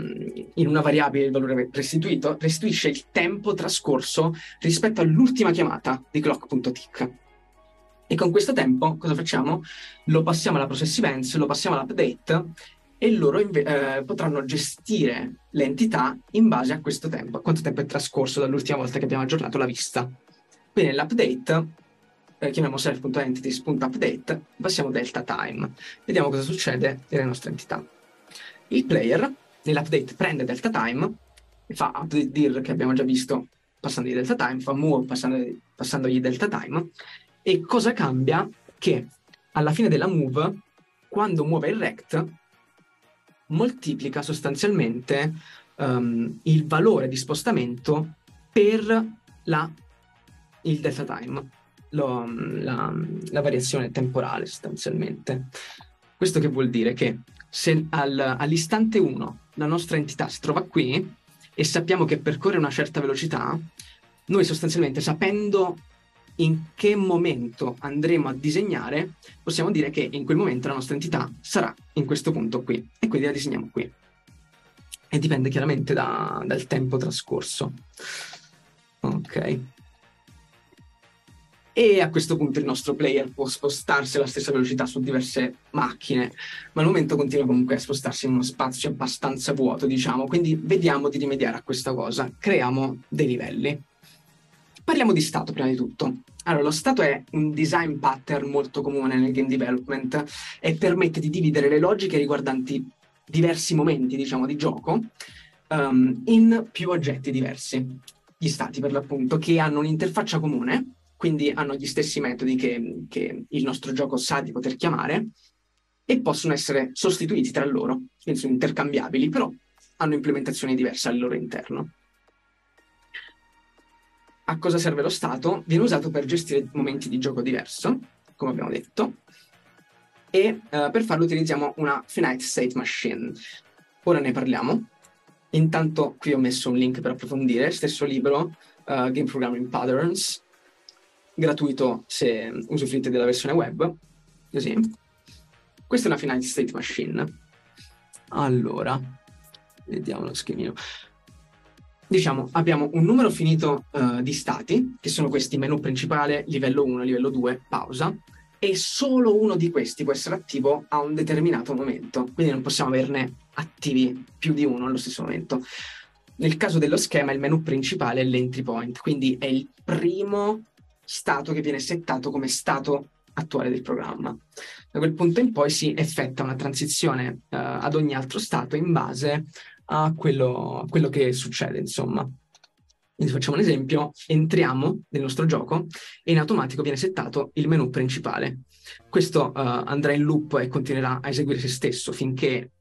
S2: in una variabile il valore restituito, restituisce il tempo trascorso rispetto all'ultima chiamata di clock.tick. E con questo tempo cosa facciamo? Lo passiamo alla process events, lo passiamo all'update e loro inve- eh, potranno gestire le entità in base a questo tempo, a quanto tempo è trascorso dall'ultima volta che abbiamo aggiornato la vista. Quindi nell'update eh, chiamiamo self.entities.update, passiamo delta time. Vediamo cosa succede nelle nostre entità. Il player nell'update prende delta time e fa update dir che abbiamo già visto passando di delta time, fa move passando, passandogli delta time e cosa cambia? Che alla fine della move, quando muove il rect, moltiplica sostanzialmente um, il valore di spostamento per la, il delta time, lo, la, la, variazione temporale sostanzialmente. Questo che vuol dire? Che se al, all'istante 1 la nostra entità si trova qui e sappiamo che percorre una certa velocità, noi sostanzialmente sapendo in che momento andremo a disegnare, possiamo dire che in quel momento la nostra entità sarà in questo punto qui e quindi la disegniamo qui. E dipende chiaramente da, dal tempo trascorso. Ok. E a questo punto il nostro player può spostarsi alla stessa velocità su diverse macchine, ma al momento continua comunque a spostarsi in uno spazio abbastanza vuoto, diciamo. Quindi vediamo di rimediare a questa cosa. Creiamo dei livelli. Parliamo di stato prima di tutto. Allora, lo stato è un design pattern molto comune nel game development e permette di dividere le logiche riguardanti diversi momenti, diciamo, di gioco um, in più oggetti diversi. Gli stati, per l'appunto, che hanno un'interfaccia comune, quindi hanno gli stessi metodi che, che il nostro gioco sa di poter chiamare e possono essere sostituiti tra loro, quindi sono intercambiabili, però hanno implementazioni diverse al loro interno a cosa serve lo stato? Viene usato per gestire momenti di gioco diverso, come abbiamo detto, e uh, per farlo utilizziamo una finite state machine. Ora ne parliamo. Intanto qui ho messo un link per approfondire, stesso libro, uh, Game Programming Patterns, gratuito se usufruite della versione web, così. Questa è una finite state machine. Allora, vediamo lo schemino diciamo, abbiamo un numero finito uh, di stati, che sono questi menu principale, livello 1, livello 2, pausa, e solo uno di questi può essere attivo a un determinato momento, quindi non possiamo averne attivi più di uno allo stesso momento. Nel caso dello schema il menu principale è l'entry point, quindi è il primo stato che viene settato come stato attuale del programma. Da quel punto in poi si effettua una transizione uh, ad ogni altro stato in base a quello, a quello che succede, insomma. Quindi facciamo un esempio, entriamo nel nostro gioco e in automatico viene settato il menu principale. Questo uh, andrà in loop e continuerà a eseguire se stesso finché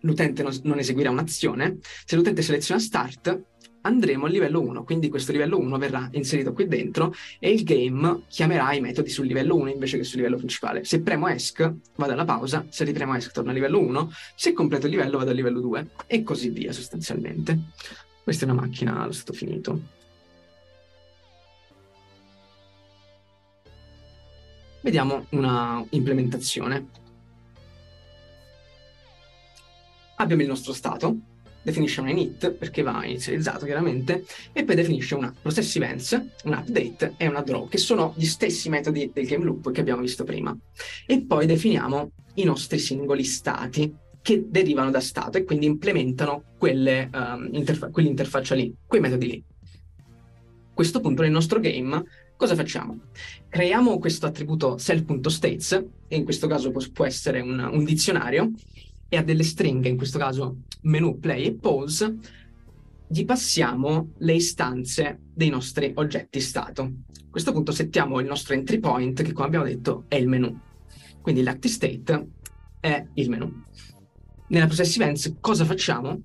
S2: l'utente non, non eseguirà un'azione. Se l'utente seleziona start, andremo al livello 1, quindi questo livello 1 verrà inserito qui dentro e il game chiamerà i metodi sul livello 1 invece che sul livello principale. Se premo ESC vado alla pausa, se ripremo ESC torno al livello 1, se completo il livello vado al livello 2 e così via sostanzialmente. Questa è una macchina allo stato finito. vediamo una implementazione. Abbiamo il nostro stato, definisce un init perché va inizializzato chiaramente, e poi definisce una process events, un update e una draw, che sono gli stessi metodi del game loop che abbiamo visto prima. E poi definiamo i nostri singoli stati che derivano da stato e quindi implementano quelle, um, interfa- quell'interfaccia lì, quei metodi lì. A questo punto nel nostro game cosa facciamo? Creiamo questo attributo self.states, e in questo caso può essere un, un dizionario, e a delle stringhe, in questo caso menu, play e pause, gli passiamo le istanze dei nostri oggetti stato. A questo punto settiamo il nostro entry point, che come abbiamo detto è il menu. Quindi l'active state è il menu. Nella process events cosa facciamo?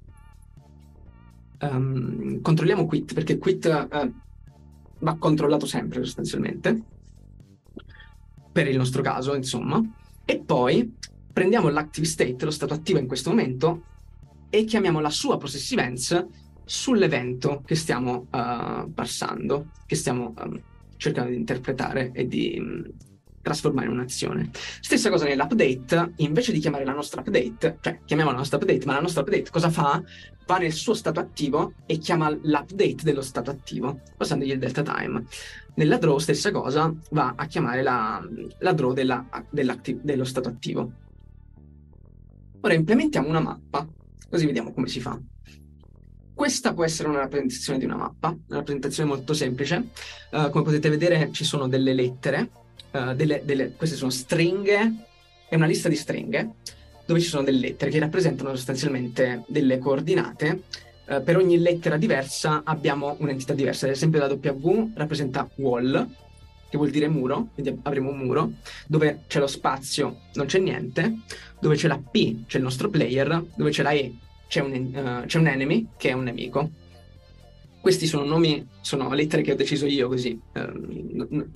S2: Um, controlliamo quit, perché quit uh, va controllato sempre sostanzialmente, per il nostro caso, insomma, e poi prendiamo l'active state, lo stato attivo in questo momento, e chiamiamo la sua process events sull'evento che stiamo uh, parsando, che stiamo um, cercando di interpretare e di um, trasformare in un'azione. Stessa cosa nell'update, invece di chiamare la nostra update, cioè chiamiamo la nostra update, ma la nostra update cosa fa? Va nel suo stato attivo e chiama l'update dello stato attivo, passandogli il delta time. Nella draw, stessa cosa, va a chiamare la, la draw della, dello stato attivo. Ora implementiamo una mappa, così vediamo come si fa. Questa può essere una rappresentazione di una mappa, una rappresentazione molto semplice. Uh, come potete vedere ci sono delle lettere, uh, delle, delle, queste sono stringhe, è una lista di stringhe dove ci sono delle lettere che rappresentano sostanzialmente delle coordinate. Uh, per ogni lettera diversa abbiamo un'entità diversa, ad esempio la W rappresenta wall, che vuol dire muro, quindi avremo un muro, dove c'è lo spazio, non c'è niente, dove c'è la P, c'è il nostro player, dove c'è la E, c'è un, uh, c'è un enemy, che è un nemico. Questi sono nomi, sono lettere che ho deciso io così, uh, n-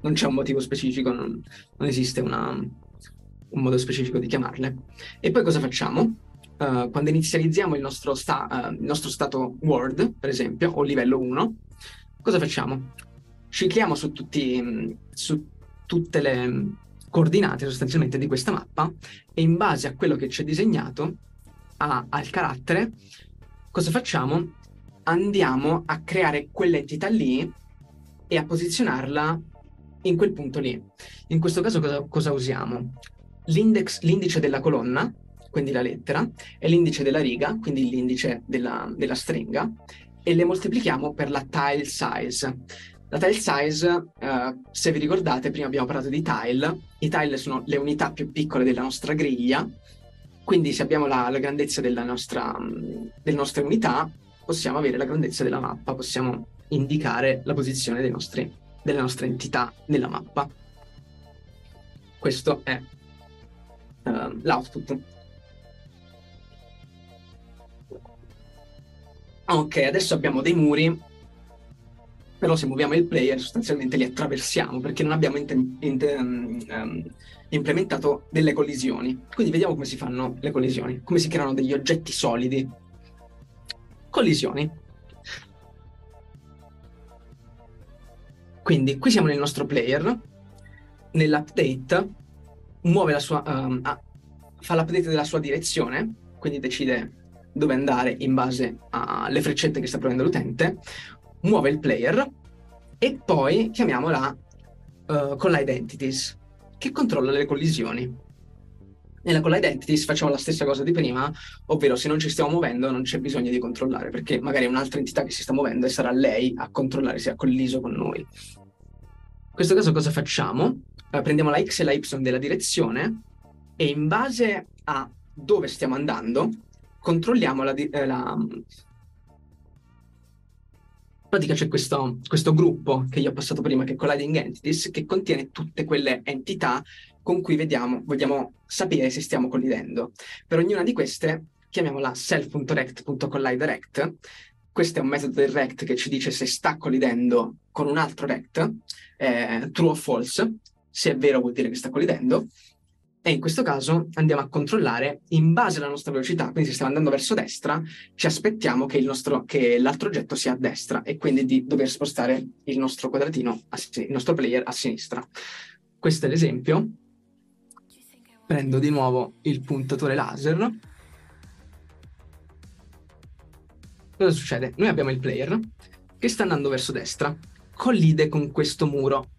S2: non c'è un motivo specifico, non, non esiste una, un modo specifico di chiamarle. E poi cosa facciamo? Uh, quando inizializziamo il nostro, sta, il nostro, stato Word, per esempio, o livello 1, cosa facciamo? Cicliamo su, tutti, su tutte le coordinate sostanzialmente di questa mappa e in base a quello che c'è disegnato, a, al carattere, cosa facciamo? Andiamo a creare quell'entità lì e a posizionarla in quel punto lì. In questo caso cosa, cosa usiamo? L'index, l'indice della colonna, quindi la lettera, e l'indice della riga, quindi l'indice della, della stringa, e le moltiplichiamo per la tile size. La tile size, uh, se vi ricordate, prima abbiamo parlato di tile, i tile sono le unità più piccole della nostra griglia, quindi se abbiamo la, la grandezza nostra, delle nostre unità, possiamo avere la grandezza della mappa, possiamo indicare la posizione nostri, delle nostre entità nella mappa. Questo è uh, l'output. Ok, adesso abbiamo dei muri però se muoviamo il player sostanzialmente li attraversiamo perché non abbiamo in- in- um, implementato delle collisioni. Quindi vediamo come si fanno le collisioni, come si creano degli oggetti solidi. Collisioni. Quindi qui siamo nel nostro player, nell'update muove la sua, um, ah, fa l'update della sua direzione, quindi decide dove andare in base alle freccette che sta prendendo l'utente, muove il player e poi chiamiamola uh, collide entities che controlla le collisioni. Nella collide entities facciamo la stessa cosa di prima, ovvero se non ci stiamo muovendo non c'è bisogno di controllare perché magari è un'altra entità che si sta muovendo e sarà lei a controllare se ha colliso con noi. In questo caso cosa facciamo? Uh, prendiamo la x e la y della direzione e in base a dove stiamo andando controlliamo la, eh, la, pratica c'è questo, questo, gruppo che io ho passato prima, che è Colliding Entities, che contiene tutte quelle entità con cui vediamo, vogliamo sapere se stiamo collidendo. Per ognuna di queste chiamiamola self.rect.colliderect. Questo è un metodo del rect che ci dice se sta collidendo con un altro rect, eh, true o false. Se è vero vuol dire che sta collidendo e in questo caso andiamo a controllare in base alla nostra velocità, quindi se stiamo andando verso destra, ci aspettiamo che, nostro, che l'altro oggetto sia a destra e quindi di dover spostare il nostro quadratino, il nostro player a sinistra. questo è l'esempio. Prendo di nuovo il puntatore laser. Cosa succede? Noi abbiamo il player che sta andando verso destra, collide con questo muro.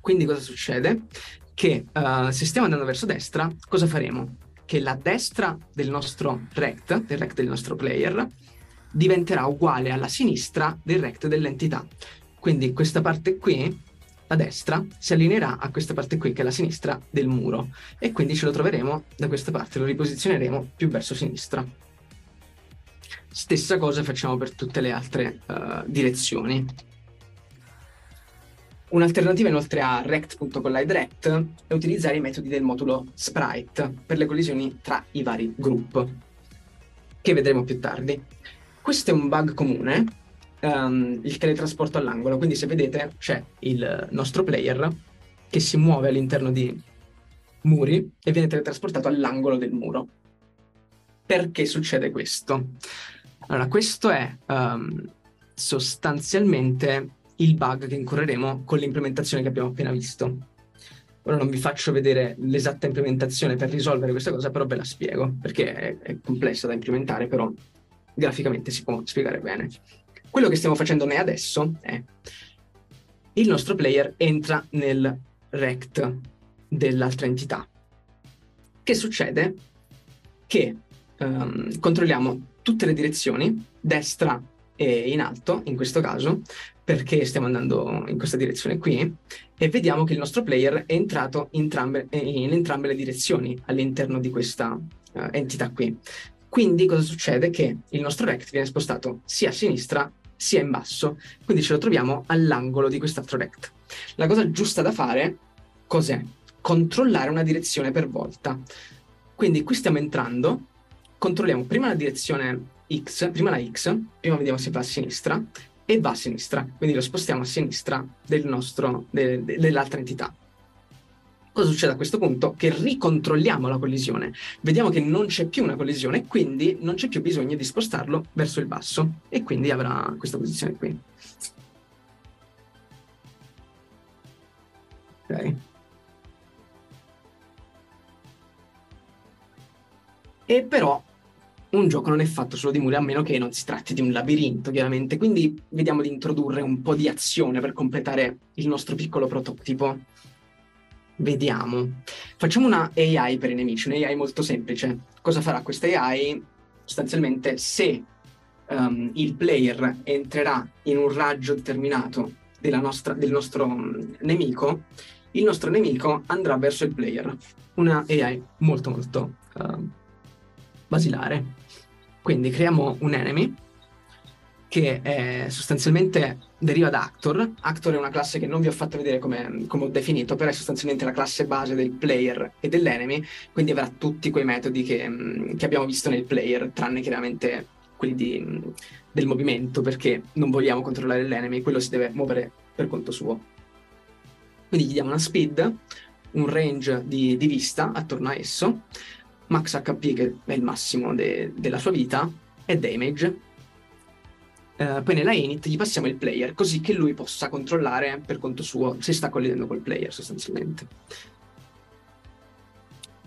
S2: Quindi cosa succede? Che uh, se stiamo andando verso destra, cosa faremo? Che la destra del nostro rect, del rect del nostro player, diventerà uguale alla sinistra del rect dell'entità. Quindi questa parte qui, a destra, si allineerà a questa parte qui, che è la sinistra del muro. E quindi ce lo troveremo da questa parte, lo riposizioneremo più verso sinistra. Stessa cosa facciamo per tutte le altre uh, direzioni. Un'alternativa inoltre a rect.collideRect è utilizzare i metodi del modulo sprite per le collisioni tra i vari group, che vedremo più tardi. Questo è un bug comune, um, il teletrasporto all'angolo, quindi se vedete c'è il nostro player che si muove all'interno di muri e viene teletrasportato all'angolo del muro. Perché succede questo? Allora, questo è um, sostanzialmente il bug che incorreremo con l'implementazione che abbiamo appena visto. Ora non vi faccio vedere l'esatta implementazione per risolvere questa cosa, però ve la spiego, perché è, è complessa da implementare, però graficamente si può spiegare bene. Quello che stiamo facendo noi adesso è il nostro player entra nel rect dell'altra entità. Che succede? Che um, controlliamo tutte le direzioni, destra e in alto, in questo caso, perché stiamo andando in questa direzione qui, e vediamo che il nostro player è entrato in entrambe, in entrambe le direzioni all'interno di questa uh, entità qui. Quindi cosa succede? Che il nostro rect viene spostato sia a sinistra sia in basso, quindi ce lo troviamo all'angolo di quest'altro rect. La cosa giusta da fare cos'è? Controllare una direzione per volta. Quindi qui stiamo entrando, controlliamo prima la direzione X, prima la X, prima vediamo se va a sinistra e va a sinistra, quindi lo spostiamo a sinistra del nostro, de, de, dell'altra entità. Cosa succede a questo punto? Che ricontrolliamo la collisione. Vediamo che non c'è più una collisione, quindi non c'è più bisogno di spostarlo verso il basso e quindi avrà questa posizione qui. Ok. E però un gioco non è fatto solo di muri, a meno che non si tratti di un labirinto, chiaramente. Quindi vediamo di introdurre un po' di azione per completare il nostro piccolo prototipo. Vediamo. Facciamo una AI per i nemici, un'AI molto semplice. Cosa farà questa AI? Sostanzialmente, se um, il player entrerà in un raggio determinato nostra, del nostro um, nemico, il nostro nemico andrà verso il player. Una AI molto molto uh, basilare. Quindi creiamo un enemy che è, sostanzialmente deriva da Actor. Actor è una classe che non vi ho fatto vedere come, come, ho definito, però è sostanzialmente la classe base del player e dell'enemy, quindi avrà tutti quei metodi che, mm, che abbiamo visto nel player, tranne chiaramente quelli di, mm, del movimento, perché non vogliamo controllare l'enemy, quello si deve muovere per conto suo. Quindi gli diamo una speed, un range di, di vista attorno a esso, max HP che è il massimo de, della sua vita, e damage, Uh, poi nella init gli passiamo il player così che lui possa controllare per conto suo se sta collidendo col player sostanzialmente.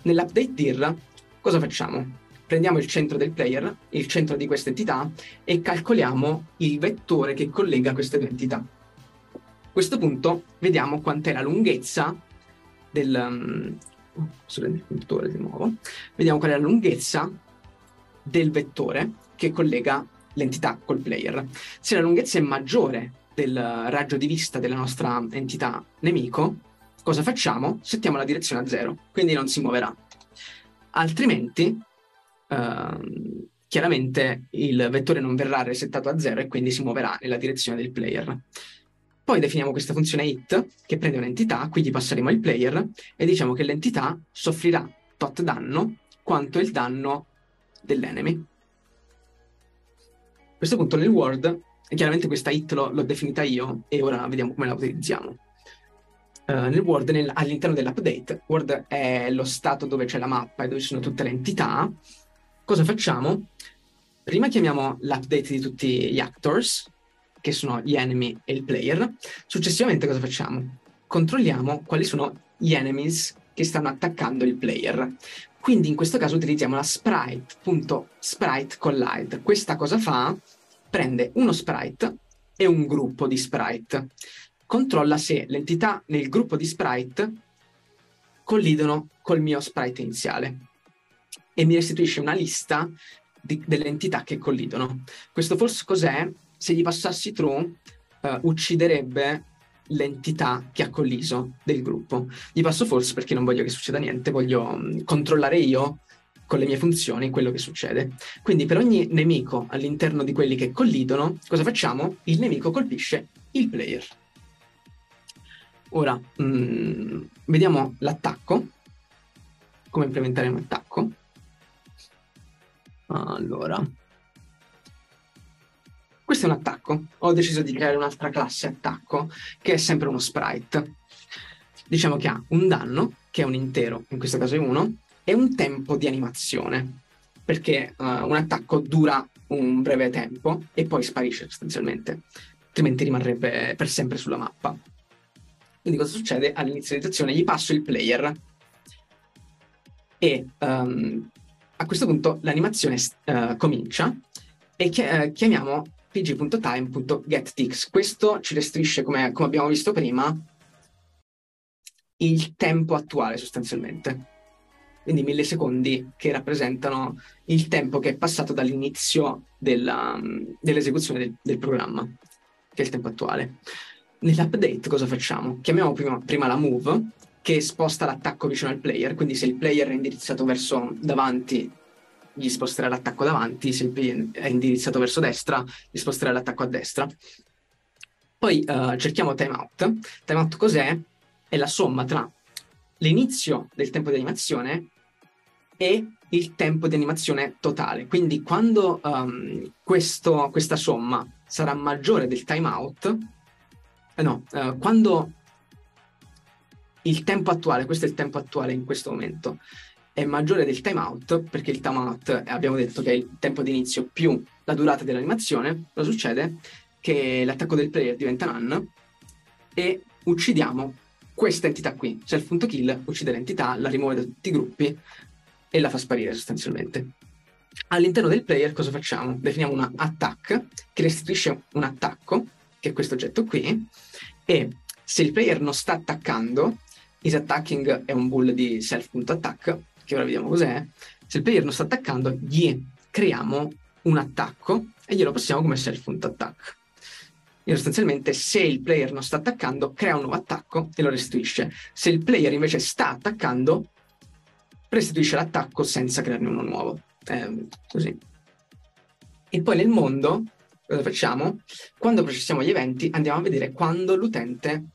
S2: Nell'update dir cosa facciamo? Prendiamo il centro del player, il centro di questa entità e calcoliamo il vettore che collega queste due entità. A questo punto vediamo quant'è la lunghezza del... Um, il puntatore di nuovo. Vediamo qual è la lunghezza del vettore che collega l'entità col player. Se la lunghezza è maggiore del raggio di vista della nostra entità nemico, cosa facciamo? Settiamo la direzione a zero, quindi non si muoverà. Altrimenti, ehm, chiaramente il vettore non verrà resettato a zero e quindi si muoverà nella direzione del player. Poi definiamo questa funzione hit che prende un'entità, quindi passeremo al player e diciamo che l'entità soffrirà tot danno quanto il danno dell'enemy. A questo punto nel Word, chiaramente questa hit l'ho, l'ho definita io e ora vediamo come la utilizziamo. Uh, nel Word, nel, all'interno dell'update, Word è lo stato dove c'è la mappa e dove ci sono tutte le entità. Cosa facciamo? Prima chiamiamo l'update di tutti gli actors, che sono gli enemy e il player. Successivamente cosa facciamo? controlliamo quali sono gli enemies che stanno attaccando il player. Quindi in questo caso utilizziamo la sprite.sprite Questa cosa fa? Prende uno sprite e un gruppo di sprite. Controlla se l'entità nel gruppo di sprite collidono col mio sprite iniziale e mi restituisce una lista di, delle entità che collidono. Questo false cos'è? Se gli passassi true, uh, ucciderebbe l'entità che ha colliso del gruppo. Gli passo false perché non voglio che succeda niente, voglio um, controllare io con le mie funzioni quello che succede. Quindi per ogni nemico all'interno di quelli che collidono, cosa facciamo? Il nemico colpisce il player. Ora, mh, mm, vediamo l'attacco, come implementare un attacco. Allora, questo è un attacco. Ho deciso di creare un'altra classe attacco, che è sempre uno sprite. Diciamo che ha un danno, che è un intero, in questo caso è uno, e un tempo di animazione, perché uh, un attacco dura un breve tempo e poi sparisce sostanzialmente, altrimenti rimarrebbe per sempre sulla mappa. Quindi cosa succede? All'inizializzazione gli passo il player e um, a questo punto l'animazione uh, comincia e uh, chiamiamo pg.time.getTix. Questo ci restituisce, come, come abbiamo visto prima, il tempo attuale sostanzialmente. Quindi millisecondi che rappresentano il tempo che è passato dall'inizio della, dell'esecuzione del, del, programma, che è il tempo attuale. Nell'update cosa facciamo? Chiamiamo prima, prima la move, che sposta l'attacco vicino al player, quindi se il player è indirizzato verso davanti gli sposterà l'attacco davanti, se il player è indirizzato verso destra, gli sposterà l'attacco a destra. Poi uh, cerchiamo timeout. Timeout cos'è? È la somma tra l'inizio del tempo di animazione e il tempo di animazione totale. Quindi quando um, questo, questa somma sarà maggiore del timeout, eh no, uh, quando il tempo attuale, questo è il tempo attuale in questo momento, è maggiore del timeout, perché il timeout abbiamo detto che è il tempo di inizio più la durata dell'animazione, cosa succede? Che l'attacco del player diventa none e uccidiamo questa entità qui. Self.kill uccide l'entità, la rimuove da tutti i gruppi e la fa sparire sostanzialmente. All'interno del player cosa facciamo? Definiamo una attack che restituisce un attacco, che è questo oggetto qui, e se il player non sta attaccando, is attacking è un bool di self.attack, che ora vediamo cos'è, se il player non sta attaccando, gli creiamo un attacco e glielo passiamo come self.attack. E sostanzialmente, se il player non sta attaccando, crea un nuovo attacco e lo restituisce. Se il player invece sta attaccando, restituisce l'attacco senza crearne uno nuovo. Eh, così. E poi nel mondo, cosa facciamo? Quando processiamo gli eventi, andiamo a vedere quando l'utente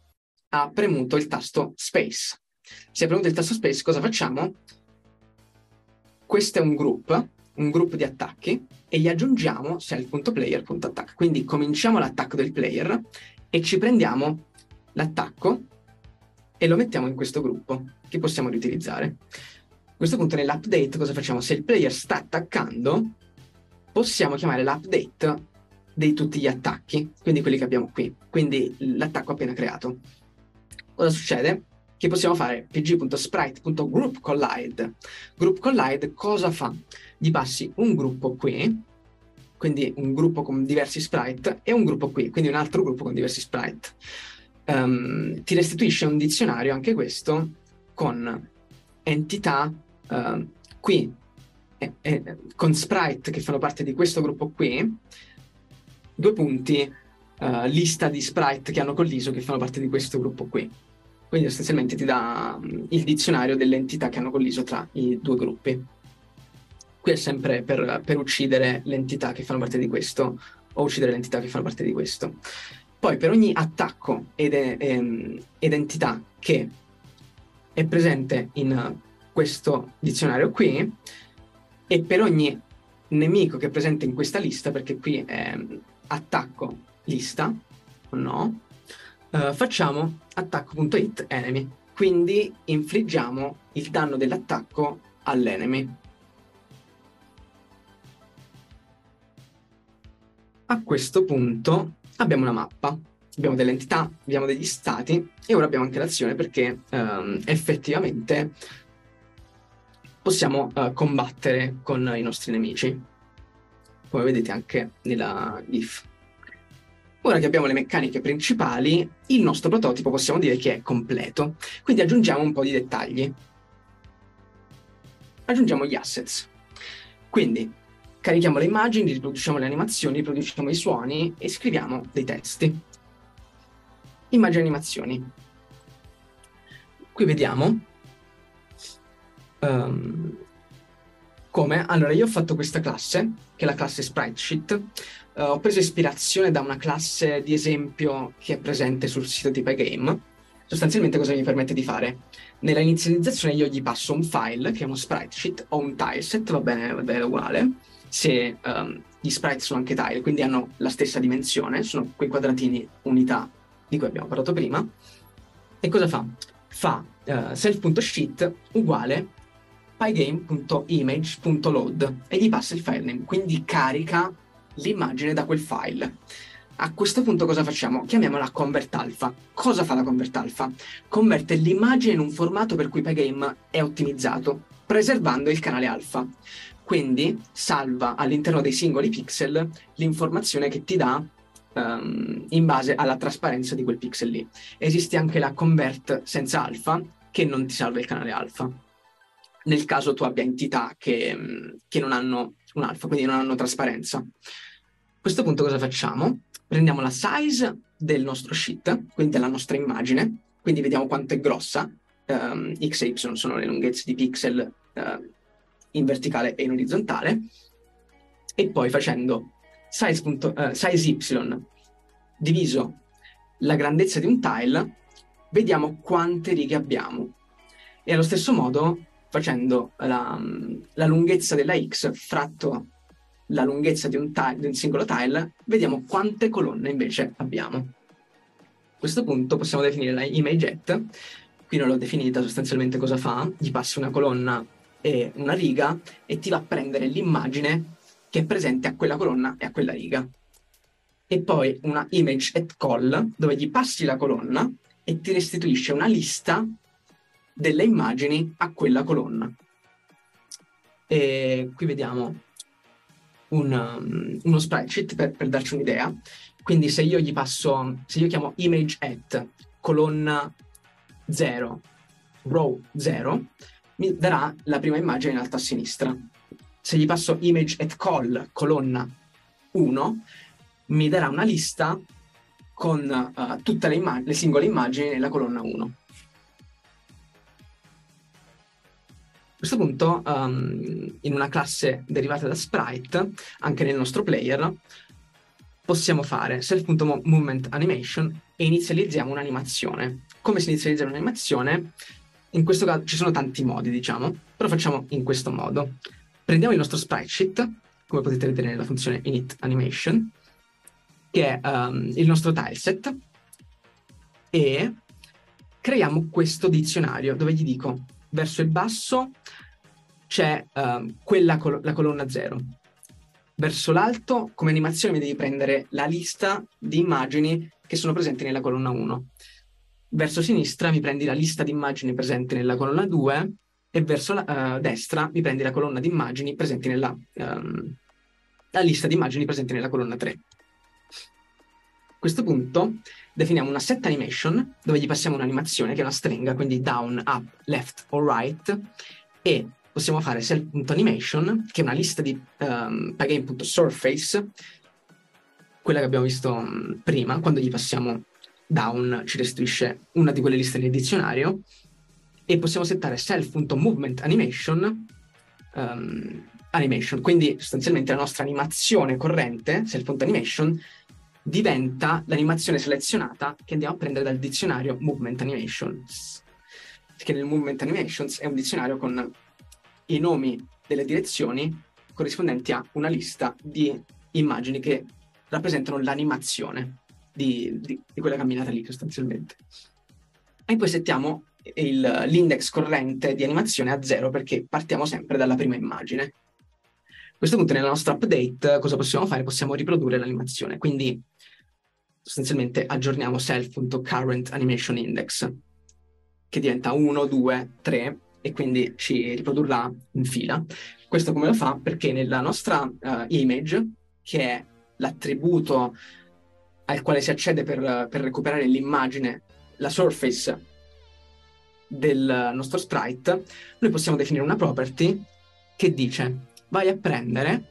S2: ha premuto il tasto space. Se ha premuto il tasto space, cosa facciamo? Questo è un group, un gruppo di attacchi, e gli aggiungiamo self.player.attack. Quindi cominciamo l'attacco del player e ci prendiamo l'attacco e lo mettiamo in questo gruppo che possiamo riutilizzare. A questo punto nell'update cosa facciamo? Se il player sta attaccando, possiamo chiamare l'update di tutti gli attacchi, quindi quelli che abbiamo qui, quindi l'attacco appena creato. Cosa succede? Che possiamo fare pg.sprite.groupCollide. GroupCollide cosa fa? Gli passi un gruppo qui, quindi un gruppo con diversi sprite, e un gruppo qui, quindi un altro gruppo con diversi sprite. Um, ti restituisce un dizionario, anche questo, con entità uh, qui, eh, eh, con sprite che fanno parte di questo gruppo qui, due punti, uh, lista di sprite che hanno colliso che fanno parte di questo gruppo qui. Quindi sostanzialmente ti dà mm, il dizionario delle entità che hanno colliso tra i due gruppi. Qui è sempre per, per uccidere le entità che fanno parte di questo o uccidere le entità che fanno parte di questo. Poi per ogni attacco ed, ehm, ed entità che è presente in questo dizionario qui e per ogni nemico che è presente in questa lista, perché qui è attacco lista no, uh, facciamo attacco.hit enemy, quindi infliggiamo il danno dell'attacco all'enemy. A questo punto abbiamo una mappa. abbiamo delle entità, abbiamo degli stati e ora abbiamo anche l'azione perché um, effettivamente possiamo uh, combattere con i nostri nemici, come vedete anche nella GIF. Ora che abbiamo le meccaniche principali, il nostro prototipo possiamo dire che è completo, quindi aggiungiamo un po' di dettagli. Aggiungiamo gli assets. Quindi carichiamo le immagini, riproduciamo le animazioni, riproduciamo i suoni e scriviamo dei testi. Immagini e animazioni. Qui vediamo um, come. Allora, io ho fatto questa classe, che è la classe Spritesheet. Uh, ho preso ispirazione da una classe di esempio che è presente sul sito di Pygame. Sostanzialmente cosa mi permette di fare? Nella inizializzazione io gli passo un file, che è uno Spritesheet, o un tileset, va bene, va bene uguale, se um, gli sprite sono anche tile, quindi hanno la stessa dimensione, sono quei quadratini unità di cui abbiamo parlato prima. E cosa fa? Fa uh, self.sheet uguale pygame.image.load e gli passa il file name, quindi carica l'immagine da quel file. A questo punto cosa facciamo? Chiamiamola convert alpha. Cosa fa la convert alpha? Converte l'immagine in un formato per cui Pygame è ottimizzato, preservando il canale alfa. Quindi salva all'interno dei singoli pixel l'informazione che ti dà um, in base alla trasparenza di quel pixel lì. Esiste anche la convert senza alfa che non ti salva il canale alfa. Nel caso tu abbia entità che, che non hanno un alfa, quindi non hanno trasparenza. A questo punto cosa facciamo? Prendiamo la size del nostro sheet, quindi della nostra immagine, quindi vediamo quanto è grossa, um, x e y sono le lunghezze di pixel uh, in verticale e in orizzontale, e poi facendo size, punto, uh, size y diviso la grandezza di un tile, vediamo quante righe abbiamo. E allo stesso modo, facendo la, la lunghezza della x fratto la lunghezza di un, tile, di un singolo tile, vediamo quante colonne invece abbiamo. A questo punto possiamo definire la ImageGet, qui non l'ho definita, sostanzialmente cosa fa? Gli passi una colonna e una riga e ti va a prendere l'immagine che è presente a quella colonna e a quella riga. E poi una image at call dove gli passi la colonna e ti restituisce una lista delle immagini a quella colonna. E qui vediamo un, um, uno spreadsheet per, per, darci un'idea. Quindi se io gli passo, se io chiamo image at colonna 0, row 0, mi darà la prima immagine in alto a sinistra. Se gli passo image at call colonna 1, mi darà una lista con uh, tutte le, immag- le singole immagini nella colonna 1. Questo punto, um, in una classe derivata da sprite, anche nel nostro player, possiamo fare self.movement animation e inizializziamo un'animazione. Come si inizializza un'animazione? In questo caso ci sono tanti modi, diciamo, però facciamo in questo modo. Prendiamo il nostro sprite sheet, come potete vedere nella funzione init animation, che è um, il nostro tileset, e creiamo questo dizionario dove gli dico verso il basso c'è um, quella col- la colonna 0. Verso l'alto, come animazione, mi devi prendere la lista di immagini che sono presenti nella colonna 1 verso sinistra mi prendi la lista di immagini presenti nella colonna 2 e verso la uh, destra mi prendi la colonna di immagini presenti nella um, la lista di immagini presenti nella colonna 3. A questo punto definiamo una set animation dove gli passiamo un'animazione che è una stringa, quindi down, up, left o right e possiamo fare self.animation che è una lista di um, pygame.surface quella che abbiamo visto um, prima quando gli passiamo down ci restituisce una di quelle liste nel dizionario e possiamo settare self.movement um, animation, quindi sostanzialmente la nostra animazione corrente, self.animation, diventa l'animazione selezionata che andiamo a prendere dal dizionario movement animations. Perché nel movement animations è un dizionario con i nomi delle direzioni corrispondenti a una lista di immagini che rappresentano l'animazione di, di, di quella camminata lì sostanzialmente. E poi settiamo il, l'index corrente di animazione a zero perché partiamo sempre dalla prima immagine. A questo punto nella nostra update cosa possiamo fare? Possiamo riprodurre l'animazione, quindi sostanzialmente aggiorniamo self.currentAnimationIndex, che diventa 1, 2, 3 e quindi ci riprodurrà in fila. Questo come lo fa? Perché nella nostra uh, image, che è l'attributo al quale si accede per, per recuperare l'immagine, la surface del nostro sprite, noi possiamo definire una property che dice vai a prendere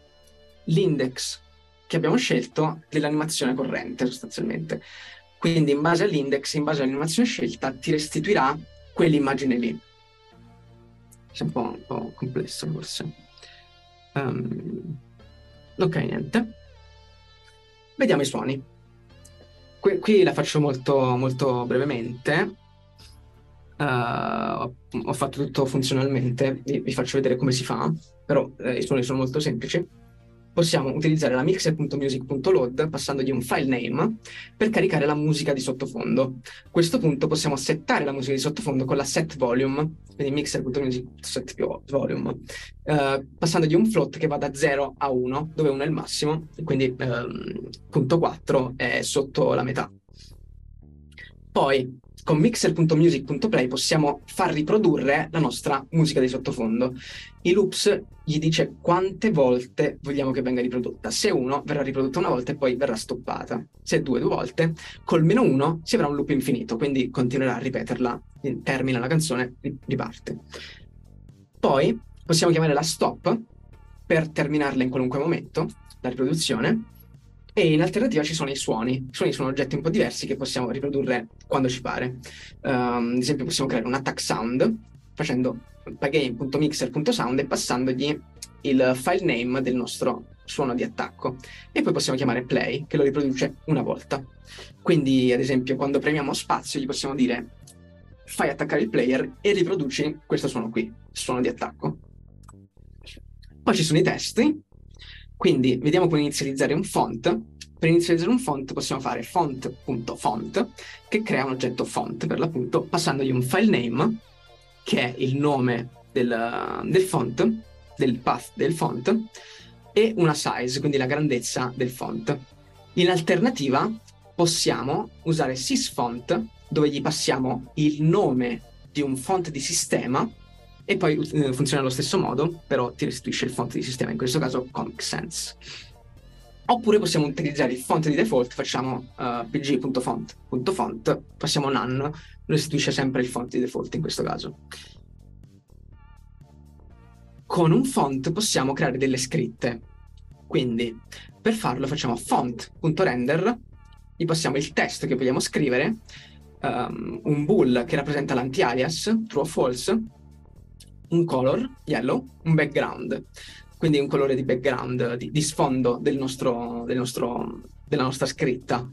S2: l'index che abbiamo scelto dell'animazione corrente sostanzialmente. Quindi in base all'index, in base all'animazione scelta, ti restituirà quell'immagine lì. È un po', un po complesso forse. Um, ok, niente. Vediamo i suoni. Qui, qui la faccio molto, molto brevemente. Uh, ho fatto tutto funzionalmente, vi, vi, faccio vedere come si fa, però eh, i suoni sono molto semplici possiamo utilizzare la mixer.music.load passandogli un file name per caricare la musica di sottofondo. A questo punto possiamo settare la musica di sottofondo con la set volume, quindi mixer.music set volume, uh, passandogli un float che va da 0 a 1, dove 1 è il massimo, quindi um, punto 4 è sotto la metà. Poi con mixer.music.play possiamo far riprodurre la nostra musica di sottofondo. I loops gli dice quante volte vogliamo che venga riprodotta. Se uno verrà riprodotta una volta e poi verrà stoppata. Se due, due volte. Col meno uno si avrà un loop infinito, quindi continuerà a ripeterla, termina la canzone, riparte. Poi possiamo chiamare la stop per terminarla in qualunque momento, la riproduzione, e in alternativa ci sono i suoni. I suoni sono oggetti un po' diversi che possiamo riprodurre quando ci pare. Um, ad esempio possiamo creare un attack sound facendo pagame.mixer.sound e passandogli il file name del nostro suono di attacco. E poi possiamo chiamare play, che lo riproduce una volta. Quindi, ad esempio, quando premiamo spazio gli possiamo dire fai attaccare il player e riproduci questo suono qui, suono di attacco. Poi ci sono i testi, quindi vediamo come inizializzare un font. Per inizializzare un font possiamo fare font.font che crea un oggetto font per l'appunto passandogli un file name che è il nome del, del font, del path del font e una size, quindi la grandezza del font. In alternativa possiamo usare sysfont dove gli passiamo il nome di un font di sistema e poi eh, funziona allo stesso modo, però ti restituisce il font di sistema, in questo caso Comic Sans. Oppure possiamo utilizzare il font di default, facciamo uh, pg.font.font, passiamo none, restituisce sempre il font di default in questo caso. Con un font possiamo creare delle scritte, quindi per farlo facciamo font.render, gli passiamo il testo che vogliamo scrivere, um, un bool che rappresenta l'anti-alias, true o false, un color, yellow, un background, quindi un colore di background, di, di sfondo del nostro, del nostro, della nostra scritta.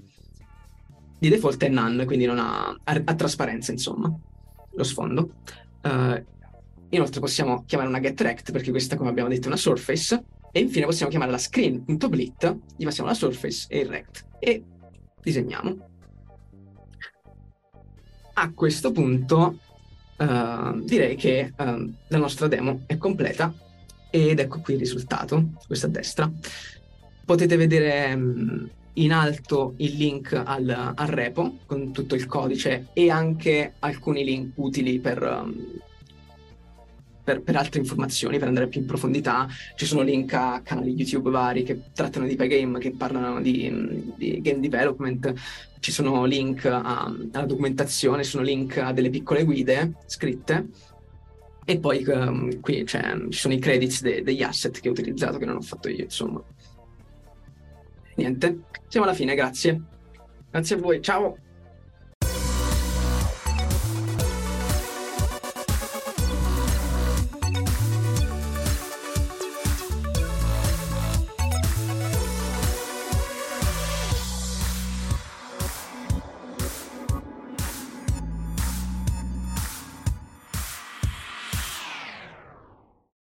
S2: Di default è none, quindi non ha, ha, ha trasparenza, insomma, lo sfondo. Uh, inoltre possiamo chiamare una getRect, perché questa, come abbiamo detto, è una surface. E infine possiamo chiamare la screen.blit, gli passiamo la surface e il rect. E disegniamo. A questo punto uh, direi che uh, la nostra demo è completa ed ecco qui il risultato, questo a destra. Potete vedere um, in alto il link al, al, repo con tutto il codice e anche alcuni link utili per, um, per, per, altre informazioni, per andare più in profondità. Ci sono link a canali YouTube vari che trattano di Pygame, che parlano di, di game development, ci sono link a, alla documentazione, ci sono link a delle piccole guide scritte. E poi um, qui ci sono i credits de, degli asset che ho utilizzato, che non ho fatto io, insomma. Niente, siamo alla fine, grazie. Grazie a voi, ciao!